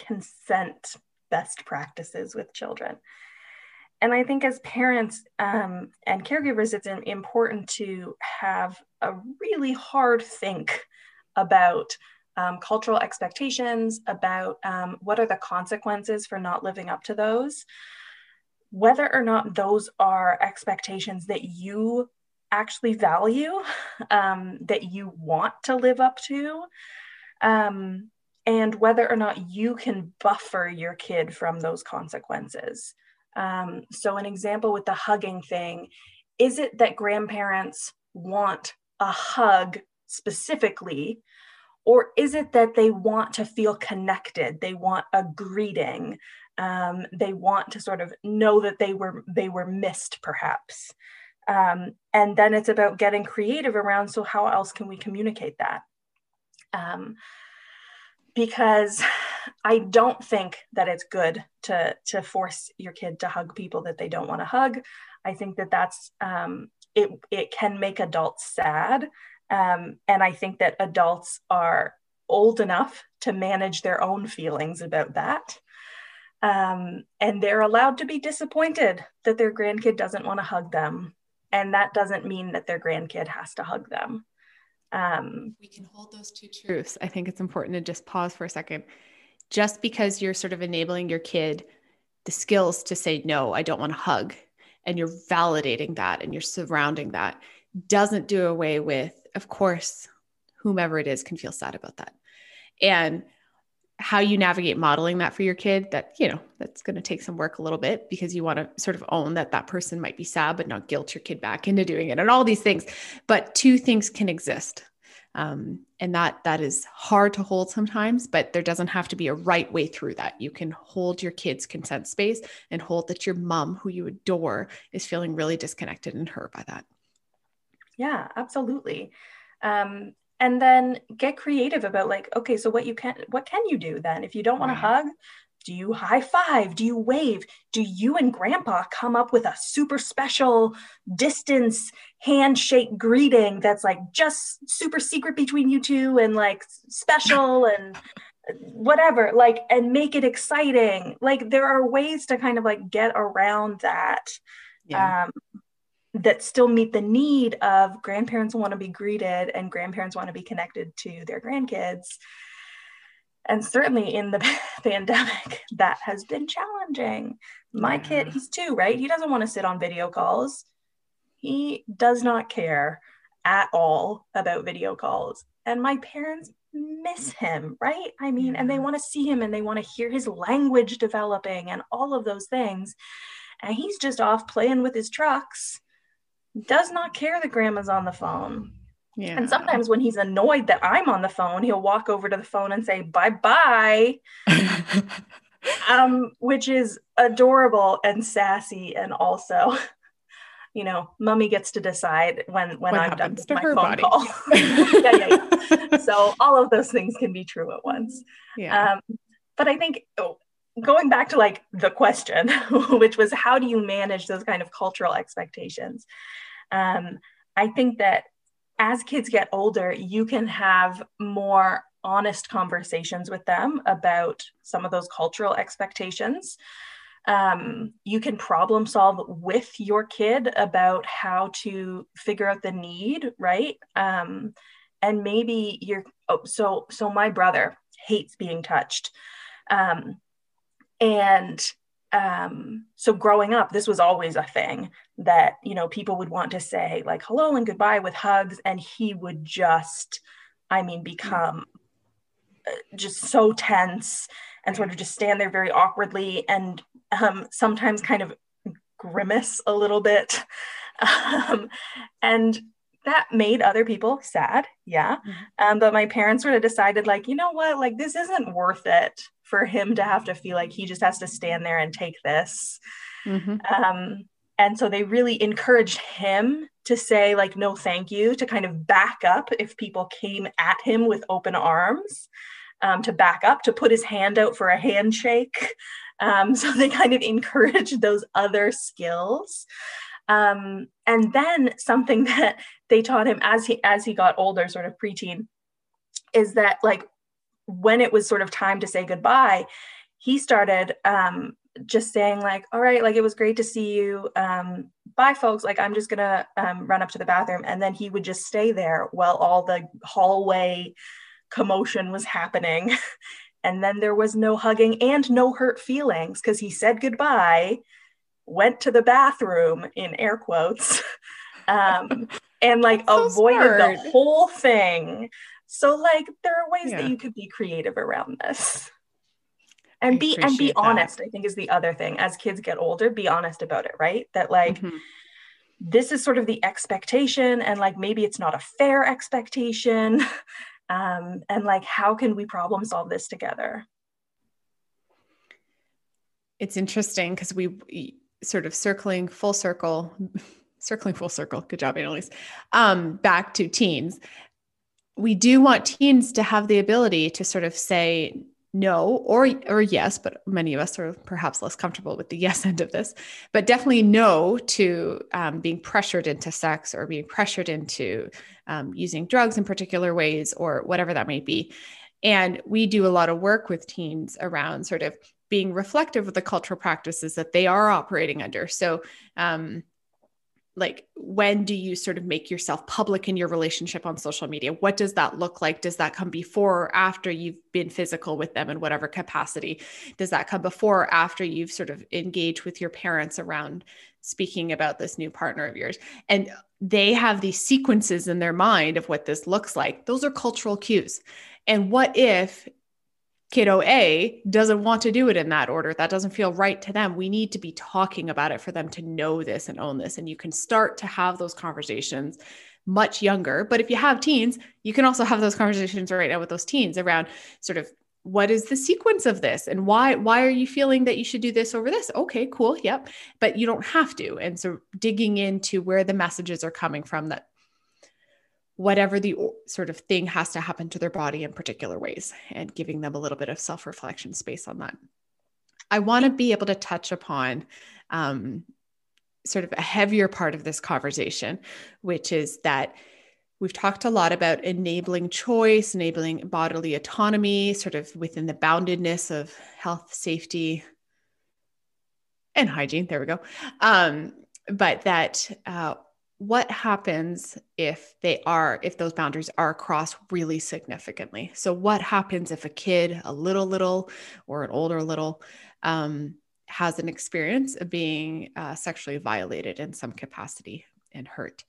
consent best practices with children and I think as parents um, and caregivers, it's important to have a really hard think about um, cultural expectations, about um, what are the consequences for not living up to those, whether or not those are expectations that you actually value, um, that you want to live up to. Um, and whether or not you can buffer your kid from those consequences Um, so, an example with the hugging thing is it that grandparents want a hug specifically, or is it that they want to feel connected? They want a greeting. Um, they want to sort of know that they were they were missed, perhaps. Um, and then it's about getting creative around. So, how else can we communicate that? Um, because I don't think that it's good to to force your kid to hug people that they don't want to hug. I think that that's um, it. It can make adults sad, um, and I think that adults are old enough to manage their own feelings about that. Um, and they're allowed to be disappointed that their grandkid doesn't want to hug them. And that doesn't mean that their grandkid has to hug them. Um, we can hold those two truths. I think it's important to just pause for a second. Just because you're sort of enabling your kid the skills to say, no, I don't want to hug, and you're validating that and you're surrounding that, doesn't do away with, of course, whomever it is can feel sad about that. And how you navigate modeling that for your kid that you know that's going to take some work a little bit because you want to sort of own that that person might be sad but not guilt your kid back into doing it and all these things. But two things can exist um, and that that is hard to hold sometimes but there doesn't have to be a right way through that. You can hold your kid's consent space and hold that your mom who you adore is feeling really disconnected and hurt by that. Yeah absolutely. Um, and then get creative about like okay so what you can what can you do then? If you don't want to hug do you high five? Do you wave? Do you and grandpa come up with a super special distance handshake greeting that's like just super secret between you two and like special and whatever like and make it exciting? Like there are ways to kind of like get around that yeah. um that still meet the need of grandparents want to be greeted and grandparents want to be connected to their grandkids. And certainly in the pandemic, that has been challenging. My yeah. kid, he's two, right? He doesn't want to sit on video calls. He does not care at all about video calls. And my parents miss him, right? I mean, yeah. and they want to see him and they want to hear his language developing and all of those things. And he's just off playing with his trucks does not care that grandma's on the phone. Yeah. And sometimes when he's annoyed that I'm on the phone, he'll walk over to the phone and say, bye bye. um, which is adorable and sassy. And also, you know, mummy gets to decide when, when I'm done with my phone body. call. yeah, yeah, yeah. So all of those things can be true at once. Yeah. Um, but I think going back to like the question, which was how do you manage those kind of cultural expectations? Um, I think that as kids get older, you can have more honest conversations with them about some of those cultural expectations. Um, you can problem solve with your kid about how to figure out the need, right? Um, and maybe you're oh, so so. My brother hates being touched, um, and um, so growing up, this was always a thing that you know people would want to say like hello and goodbye with hugs and he would just i mean become uh, just so tense and sort of just stand there very awkwardly and um, sometimes kind of grimace a little bit. Um, and that made other people sad yeah mm-hmm. um, but my parents sort of decided like you know what like this isn't worth it for him to have to feel like he just has to stand there and take this mm-hmm. um, and so they really encouraged him to say like no thank you to kind of back up if people came at him with open arms um, to back up to put his hand out for a handshake um, so they kind of encouraged those other skills um, and then something that they taught him as he as he got older sort of preteen is that like when it was sort of time to say goodbye he started um, just saying like all right like it was great to see you. Um bye folks. Like i'm just gonna um, run up to the bathroom. And then he would just stay there while all the hallway commotion was happening. And then there was no hugging and no hurt feelings because he said goodbye went to the bathroom in air quotes um and like so avoided smart. the whole thing so like there are ways yeah. that you could be creative around this and be and be honest that. i think is the other thing as kids get older be honest about it right that like mm-hmm. this is sort of the expectation and like maybe it's not a fair expectation um, and like how can we problem solve this together it's interesting because we sort of circling full circle circling full circle. Good job annalise. Um, back to teens. We do want teens to have the ability to sort of say no or or yes but many of us are perhaps less comfortable with the yes end of this but definitely no to um, being pressured into sex or being pressured into um, using drugs in particular ways or whatever that may be. And we do a lot of work with teens around sort of being reflective of the cultural practices that they are operating under. So um, like when do you sort of make yourself public in your relationship on social media? What does that look like? Does that come before or after you've been physical with them in whatever capacity? Does that come before or after you've sort of engaged with your parents around speaking about this new partner of yours? And they have these sequences in their mind of what this looks like. Those are cultural cues. And what if kiddo A doesn't want to do it in that order. That doesn't feel right to them. We need to be talking about it for them to know this and own this. And you can start to have those conversations much younger. But if you have teens, you can also have those conversations right now with those teens around sort of what is the sequence of this and why why are you feeling that you should do this over this okay cool yep but you don't have to and so digging into where the messages are coming from that whatever the sort of thing has to happen to their body in particular ways and giving them a little bit of self reflection space on that. I want to be able to touch upon um, sort of a heavier part of this conversation, which is that we've talked a lot about enabling choice, enabling bodily autonomy, sort of within the boundedness of health, safety, and hygiene. There we go. Um, but that uh, what happens if they are if those boundaries are crossed really significantly? So what happens if a kid a little little or an older little um, has an experience of being uh, sexually violated in some capacity and hurt?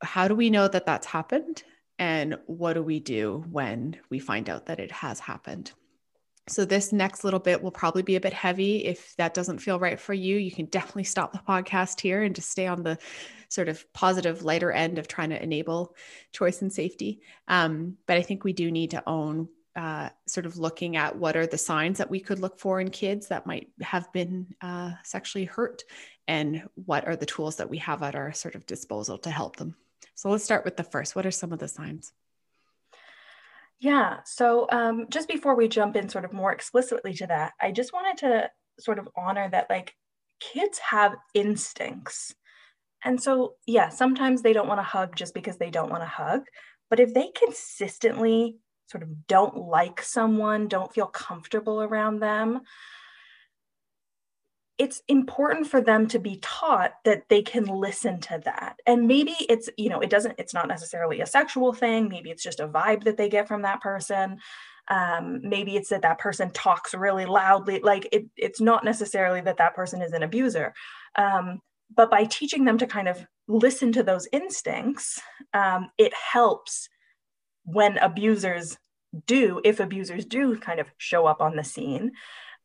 How do we know that that's happened? And what do we do when we find out that it has happened so, this next little bit will probably be a bit heavy. If that doesn't feel right for you, you can definitely stop the podcast here and just stay on the sort of positive, lighter end of trying to enable choice and safety. Um, but I think we do need to own uh, sort of looking at what are the signs that we could look for in kids that might have been uh, sexually hurt and what are the tools that we have at our sort of disposal to help them. So, let's start with the first. What are some of the signs? Yeah. So um, just before we jump in sort of more explicitly to that, I just wanted to sort of honor that like kids have instincts. And so, yeah, sometimes they don't want to hug just because they don't want to hug. But if they consistently sort of don't like someone, don't feel comfortable around them, it's important for them to be taught that they can listen to that. And maybe it's you know it doesn't it's not necessarily a sexual thing. Maybe it's just a vibe that they get from that person. Um, maybe it's that that person talks really loudly like it, it's not necessarily that that person is an abuser. Um, but by teaching them to kind of listen to those instincts um, it helps when abusers do if abusers do kind of show up on the scene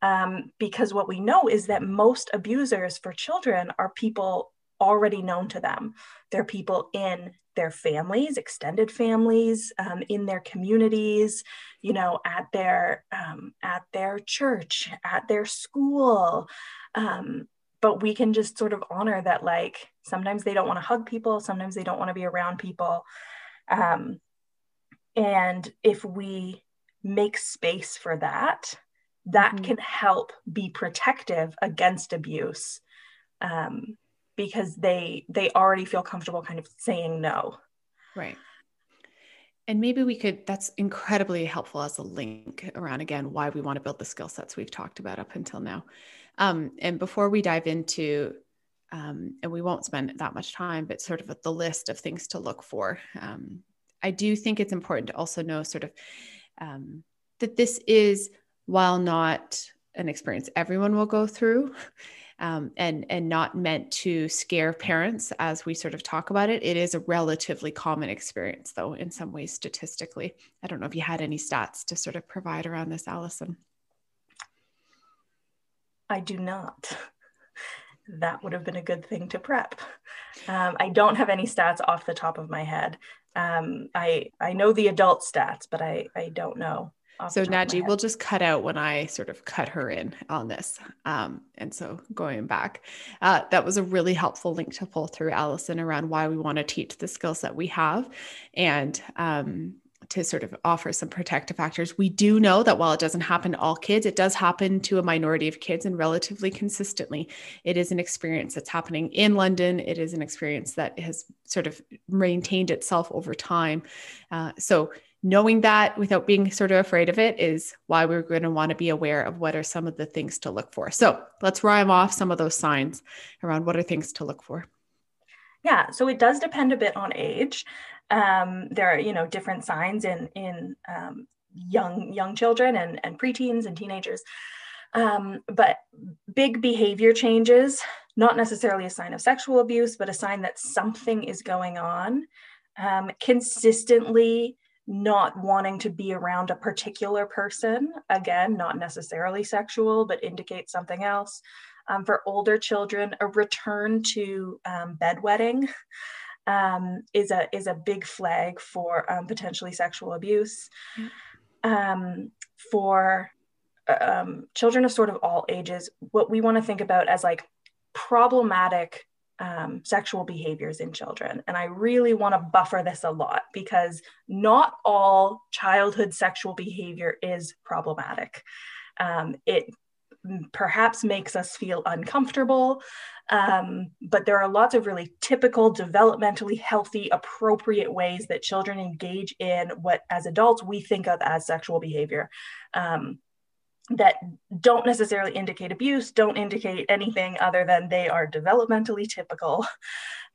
um, because what we know is that most abusers for children are people already known to them. They're people in their families, extended families, um, in their communities, you know, at their um, at their church, at their school. Um, but we can just sort of honor that, like sometimes they don't want to hug people, sometimes they don't want to be around people, um, and if we make space for that, that mm-hmm. can help be protective against abuse um, because they they already feel comfortable kind of saying no. Right. And maybe we could that's incredibly helpful as a link around again why we want to build the skill sets we've talked about up until now. Um, and before we dive into um, and we won't spend that much time but sort of the list of things to look for um, i do think it's important to also know sort of um, that this is while not an experience everyone will go through um, and and not meant to scare parents as we sort of talk about it it is a relatively common experience though in some ways statistically i don't know if you had any stats to sort of provide around this allison I do not. that would have been a good thing to prep. Um, I don't have any stats off the top of my head. Um, I I know the adult stats, but I I don't know. So Naji, we'll just cut out when I sort of cut her in on this. Um, and so going back, uh, that was a really helpful link to pull through Allison around why we want to teach the skills that we have, and um, to sort of offer some protective factors. We do know that while it doesn't happen to all kids, it does happen to a minority of kids and relatively consistently. It is an experience that's happening in London. It is an experience that has sort of maintained itself over time. Uh, so, knowing that without being sort of afraid of it is why we're going to want to be aware of what are some of the things to look for. So, let's rhyme off some of those signs around what are things to look for. Yeah, so it does depend a bit on age. Um, there are, you know, different signs in in um, young young children and and preteens and teenagers. Um, but big behavior changes, not necessarily a sign of sexual abuse, but a sign that something is going on. Um, consistently not wanting to be around a particular person, again, not necessarily sexual, but indicates something else. Um, for older children, a return to um, bedwetting um, is a is a big flag for um, potentially sexual abuse. Um, for um, children of sort of all ages, what we want to think about as like problematic um, sexual behaviors in children. And I really want to buffer this a lot because not all childhood sexual behavior is problematic. Um, it perhaps makes us feel uncomfortable. Um, but there are lots of really typical, developmentally healthy, appropriate ways that children engage in what, as adults, we think of as sexual behavior. Um, that don't necessarily indicate abuse, don't indicate anything other than they are developmentally typical.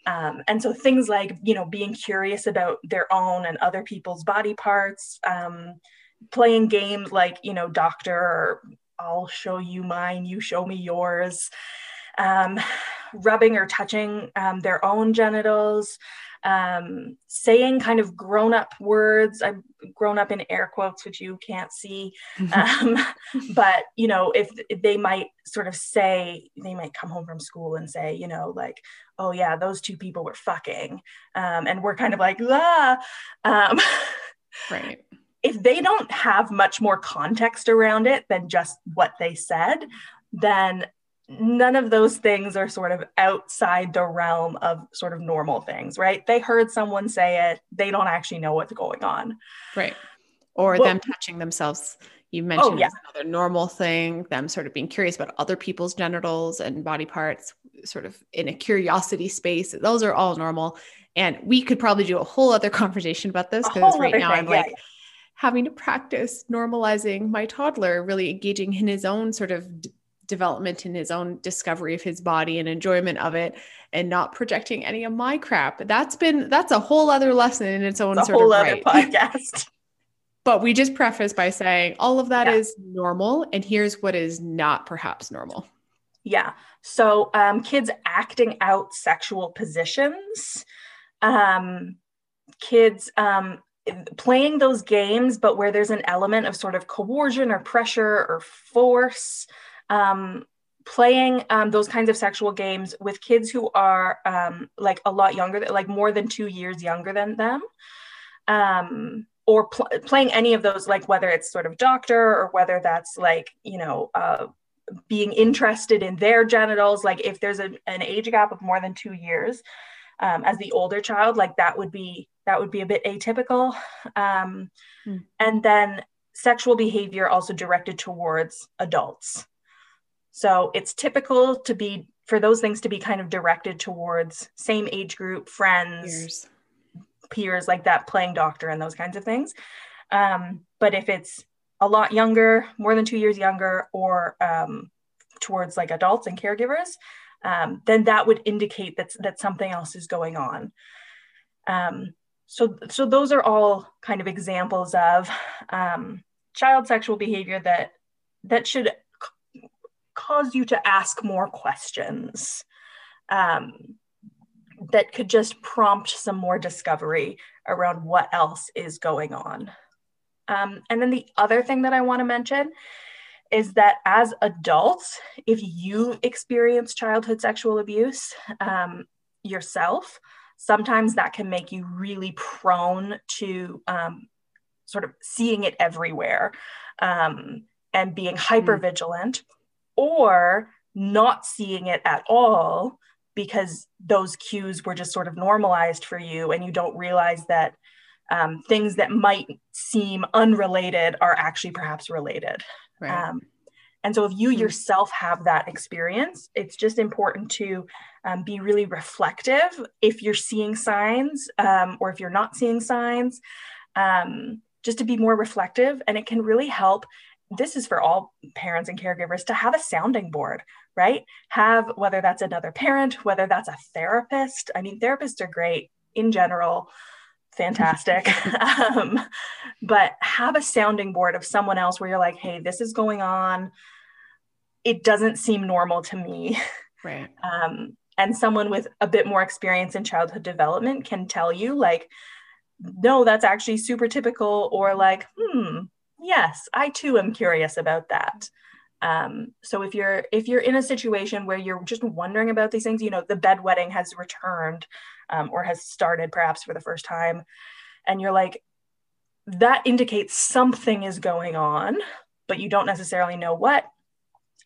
Um, and so things like, you know, being curious about their own and other people's body parts, um, playing games like, you know, doctor or I'll show you mine, you show me yours. Um, rubbing or touching um, their own genitals, um, saying kind of grown up words. I've grown up in air quotes, which you can't see. Um, but, you know, if, if, they might sort of say, they might come home from school and say, you know, like, oh, yeah, those two people were fucking. Um, and we're kind of like, ah. Um, right if they don't have much more context around it than just what they said, then none of those things are sort of outside the realm of sort of normal things, right? They heard someone say it, they don't actually know what's going on. Right. Or well, them touching themselves. You mentioned oh, yeah. another normal thing, them sort of being curious about other people's genitals and body parts, sort of in a curiosity space. Those are all normal. And we could probably do a whole other conversation about this because right now thing, I'm like, yeah having to practice normalizing my toddler, really engaging in his own sort of development in his own discovery of his body and enjoyment of it and not projecting any of my crap. That's been that's a whole other lesson in its own it's sort of right. podcast. but we just preface by saying all of that yeah. is normal and here's what is not perhaps normal. Yeah. So um, kids acting out sexual positions, um, kids um, playing those games, but where there's an element of sort of coercion or pressure or force, um, playing um, those kinds of sexual games with kids who are um, like a lot younger, like more than two years younger than them. Um, or pl- playing any of those, like whether it's sort of doctor or whether that's like, you know, uh, being interested in their genitals, like if there's a, an age gap of more than two years, um, as the older child, like that would be that would be a bit atypical. Um, mm. And then sexual behavior also directed towards adults. So it's typical to be for those things to be kind of directed towards same age group, friends, peers, peers like that, playing doctor and those kinds of things. Um, but if it's a lot younger, more than two years younger, or um, towards like adults and caregivers, um, then that would indicate that, that something else is going on. Um, so, so those are all kind of examples of um, child sexual behavior that that should cause you to ask more questions. Um, that could just prompt some more discovery around what else is going on. Um, and then the other thing that I want to mention is that as adults, if you experience childhood sexual abuse um, yourself, sometimes that can make you really prone to um, sort of seeing it everywhere um, and being hyper vigilant, mm. Or not seeing it at all because those cues were just sort of normalized for you and you don't realize that um, things that might seem unrelated are actually perhaps related. Right. Um, and so, if you mm-hmm. yourself have that experience, it's just important to um, be really reflective if you're seeing signs um, or if you're not seeing signs, um, just to be more reflective. And it can really help. This is for all parents and caregivers to have a sounding board, right? Have whether that's another parent, whether that's a therapist. I mean, therapists are great in general fantastic. um, but have a sounding board of someone else where you're like, hey, this is going on. It doesn't seem normal to me. Right. Um, and someone with a bit more experience in childhood development can tell you, like, no, that's actually super typical, or like, hmm, yes, I too am curious about that. Um, so if you're if you're in a situation where you're just wondering about these things, you know, the bedwetting has returned um, or has started perhaps for the first time, and you're like, that indicates something is going on, but you don't necessarily know what.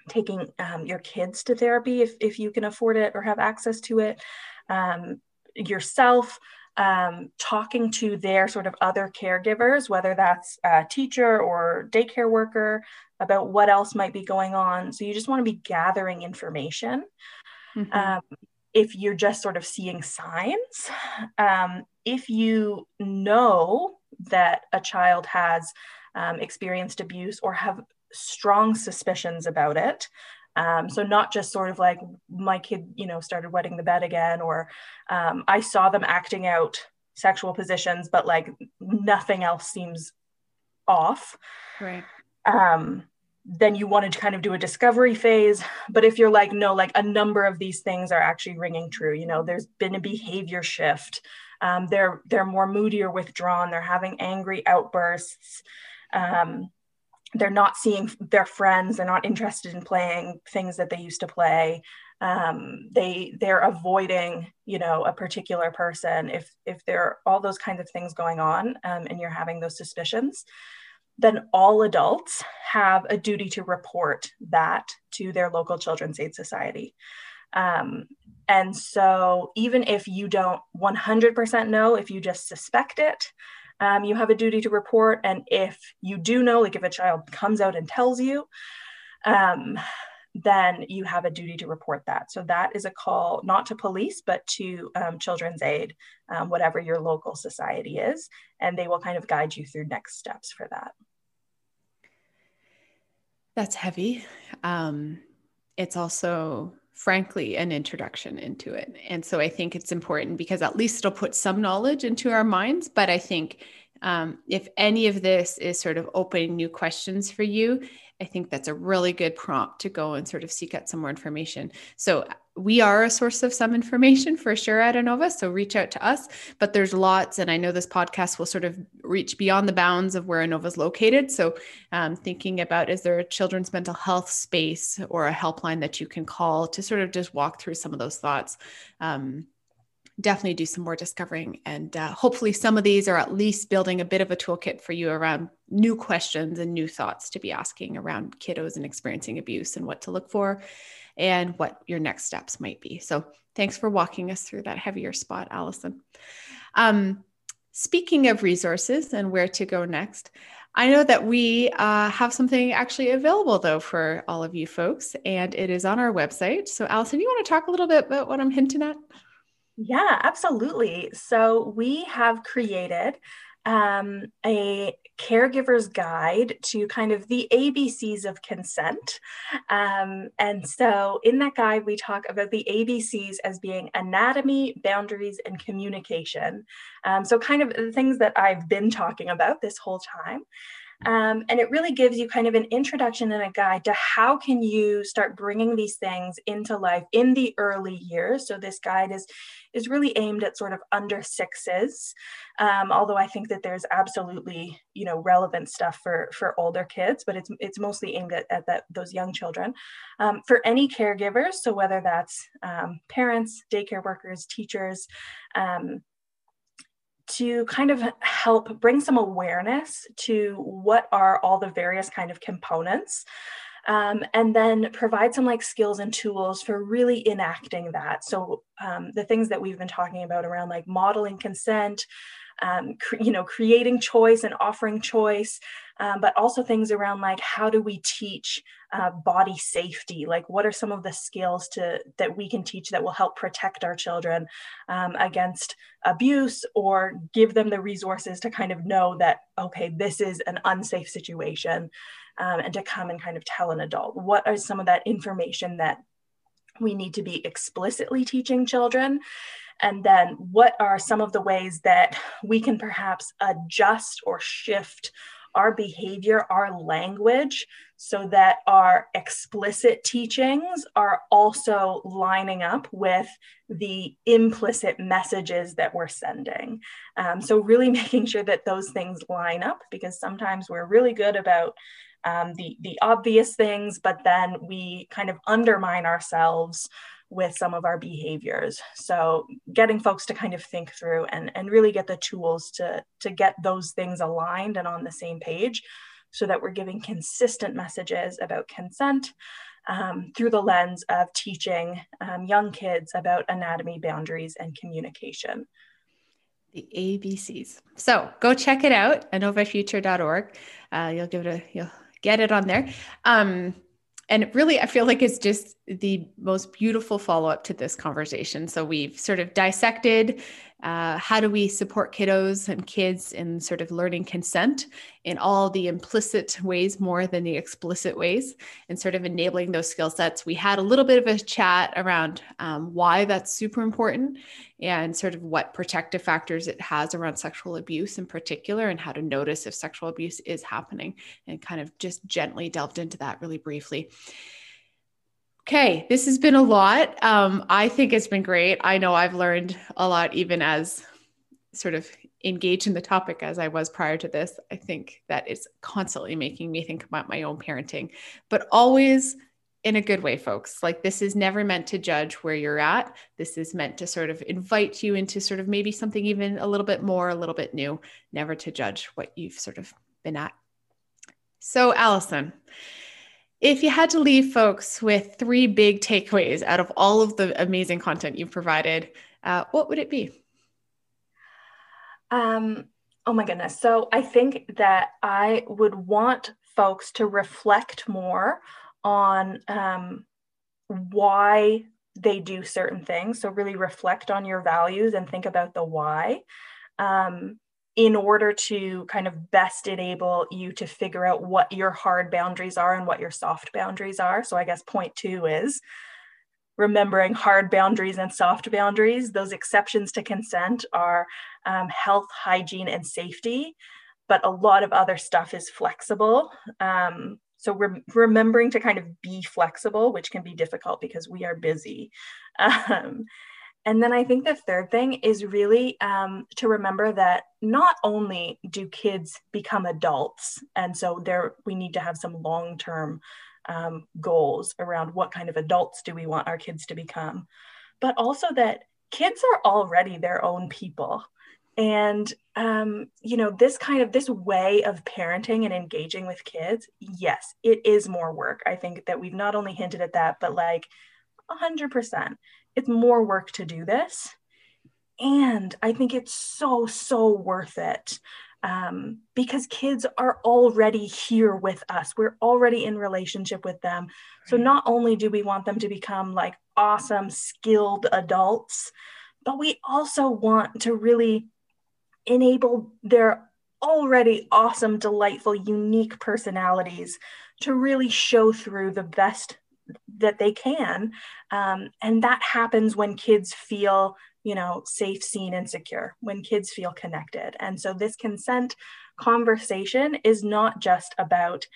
Taking um, your kids to therapy if if you can afford it or have access to it, um, yourself. Um, talking to their sort of other caregivers, whether that's a teacher or daycare worker, about what else might be going on. So you just want to be gathering information. Mm-hmm. Um, if you're just sort of seeing signs, um, if you know that a child has um, experienced abuse or have strong suspicions about it, um, so not just sort of like my kid, you know, started wetting the bed again, or um, I saw them acting out sexual positions, but like nothing else seems off. Right. Um, then you wanted to kind of do a discovery phase. But if you're like, no, like a number of these things are actually ringing true, you know, there's been a behavior shift. Um, they're they're more moody or withdrawn. They're having angry outbursts. Um, they're not seeing their friends. They're not interested in playing things that they used to play. Um, they they're avoiding, you know, a particular person. If if there are all those kinds of things going on, um, and you're having those suspicions, then all adults have a duty to report that to their local children's aid society. Um, and so, even if you don't 100% know, if you just suspect it, um, you have a duty to report. And if you do know, like if a child comes out and tells you, um, then you have a duty to report that. So that is a call not to police, but to um, Children's Aid, um, whatever your local society is, and they will kind of guide you through next steps for that. That's heavy. Um, it's also, frankly, an introduction into it. And so I think it's important because at least it'll put some knowledge into our minds. But I think um, if any of this is sort of opening new questions for you, I think that's a really good prompt to go and sort of seek out some more information. So we are a source of some information for sure at Anova. So reach out to us. But there's lots, and I know this podcast will sort of reach beyond the bounds of where Anova is located. So um, thinking about is there a children's mental health space or a helpline that you can call to sort of just walk through some of those thoughts. Um, definitely do some more discovering. And uh, hopefully, some of these are at least building a bit of a toolkit for you around new questions and new thoughts to be asking around kiddos and experiencing abuse and what to look for and what your next steps might be. So, thanks for walking us through that heavier spot, Allison. Um, speaking of resources and where to go next, I know that we uh, have something actually available though for all of you folks, and it is on our website. So, Allison, you want to talk a little bit about what I'm hinting at? Yeah, absolutely. So we have created um, a caregiver's guide to kind of the ABCs of consent. Um, and so in that guide, we talk about the ABCs as being anatomy, boundaries, and communication. Um, so, kind of the things that I've been talking about this whole time. Um, and it really gives you kind of an introduction and a guide to how can you start bringing these things into life in the early years. So this guide is is really aimed at sort of under sixes, um, although I think that there's absolutely you know relevant stuff for for older kids, but it's it's mostly aimed at, at that those young children. Um, for any caregivers, so whether that's um, parents, daycare workers, teachers. Um, to kind of help bring some awareness to what are all the various kind of components um, and then provide some like skills and tools for really enacting that. So um, the things that we've been talking about around like modeling consent um, you know creating choice and offering choice um, but also things around like how do we teach uh, body safety? Like what are some of the skills to that we can teach that will help protect our children um, against abuse or give them the resources to kind of know that okay this is an unsafe situation um, and to come and kind of tell an adult? What are some of that information that we need to be explicitly teaching children and then what are some of the ways that we can perhaps adjust or shift our behavior, our language, so that our explicit teachings are also lining up with the implicit messages that we're sending. Um, so, really making sure that those things line up because sometimes we're really good about um, the, the obvious things, but then we kind of undermine ourselves with some of our behaviors. So getting folks to kind of think through and, and really get the tools to, to get those things aligned and on the same page so that we're giving consistent messages about consent um, through the lens of teaching um, young kids about anatomy, boundaries, and communication. The ABCs. So go check it out, anovafuture.org. Uh, you'll give it a, you'll get it on there. Um, and really i feel like it's just the most beautiful follow-up to this conversation. So we've sort of dissected uh, how do we support kiddos and kids in sort of learning consent in all the implicit ways more than the explicit ways and sort of enabling those skill sets? We had a little bit of a chat around um, why that's super important and sort of what protective factors it has around sexual abuse in particular and how to notice if sexual abuse is happening and kind of just gently delved into that really briefly Okay, this has been a lot. Um, I think it's been great. I know I've learned a lot, even as sort of engaged in the topic as I was prior to this. I think that it's constantly making me think about my own parenting, but always in a good way, folks. Like, this is never meant to judge where you're at. This is meant to sort of invite you into sort of maybe something even a little bit more, a little bit new, never to judge what you've sort of been at. So, Allison, if you had to leave folks with three big takeaways out of all of the amazing content you've provided, uh, what would it be? Um, oh my goodness. So I think that I would want folks to reflect more on um, why they do certain things. So really reflect on your values and think about the why. Um, in order to kind of best enable you to figure out what your hard boundaries are and what your soft boundaries are. So I guess point two is remembering hard boundaries and soft boundaries. Those exceptions to consent are um, health, hygiene, and safety, but a lot of other stuff is flexible. Um, so re- remembering to kind of be flexible, which can be difficult because we are busy. Um, and then I think the third thing is really um, to remember that not only do kids become adults, and so there we need to have some long term um, goals around what kind of adults do we want our kids to become, but also that kids are already their own people. And um, you know this kind of this way of parenting and engaging with kids, yes, it is more work. I think that we've not only hinted at that, but like 100% it's more work to do this. And I think it's so, so worth it um, because kids are already here with us. We're already in relationship with them. So not only do we want them to become like awesome, skilled adults, but we also want to really enable their already awesome, delightful, unique personalities to really show through the best that they can. Um, and that happens when kids feel you know, safe, seen, and secure, when kids feel connected. And so this consent conversation is not just about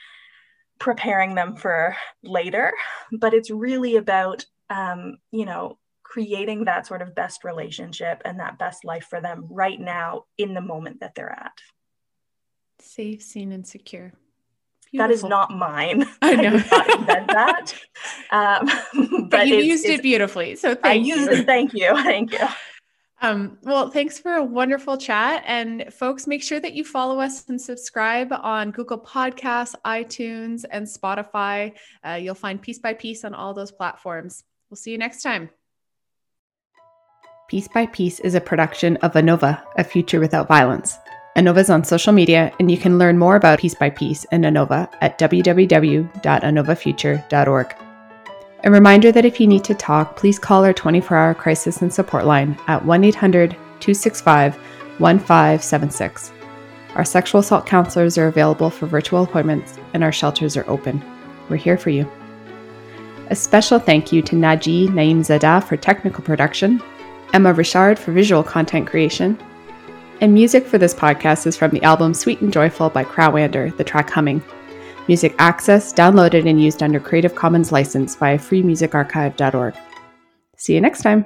preparing them for later, but it's really about, um, you know, creating that sort of best relationship and that best life for them right now in the moment that they're at. Safe, seen, and secure. Beautiful. That is not mine. I know. I did not invent that. Um, but, but you used it beautifully. So thank I you. used it. Thank you. Thank you. Um, well, thanks for a wonderful chat. And folks, make sure that you follow us and subscribe on Google Podcasts, iTunes, and Spotify. Uh, you'll find Piece by Piece on all those platforms. We'll see you next time. Piece by Piece is a production of Anova, A Future Without Violence. Anova's on social media, and you can learn more about Piece by Piece and Anova at www.anovafuture.org. A reminder that if you need to talk, please call our 24 hour crisis and support line at 1 800 265 1576. Our sexual assault counselors are available for virtual appointments, and our shelters are open. We're here for you. A special thank you to Naji Naim Zada for technical production, Emma Richard for visual content creation, and music for this podcast is from the album Sweet and Joyful by Crowander, the track Humming. Music access, downloaded and used under Creative Commons license via freemusicarchive.org. See you next time.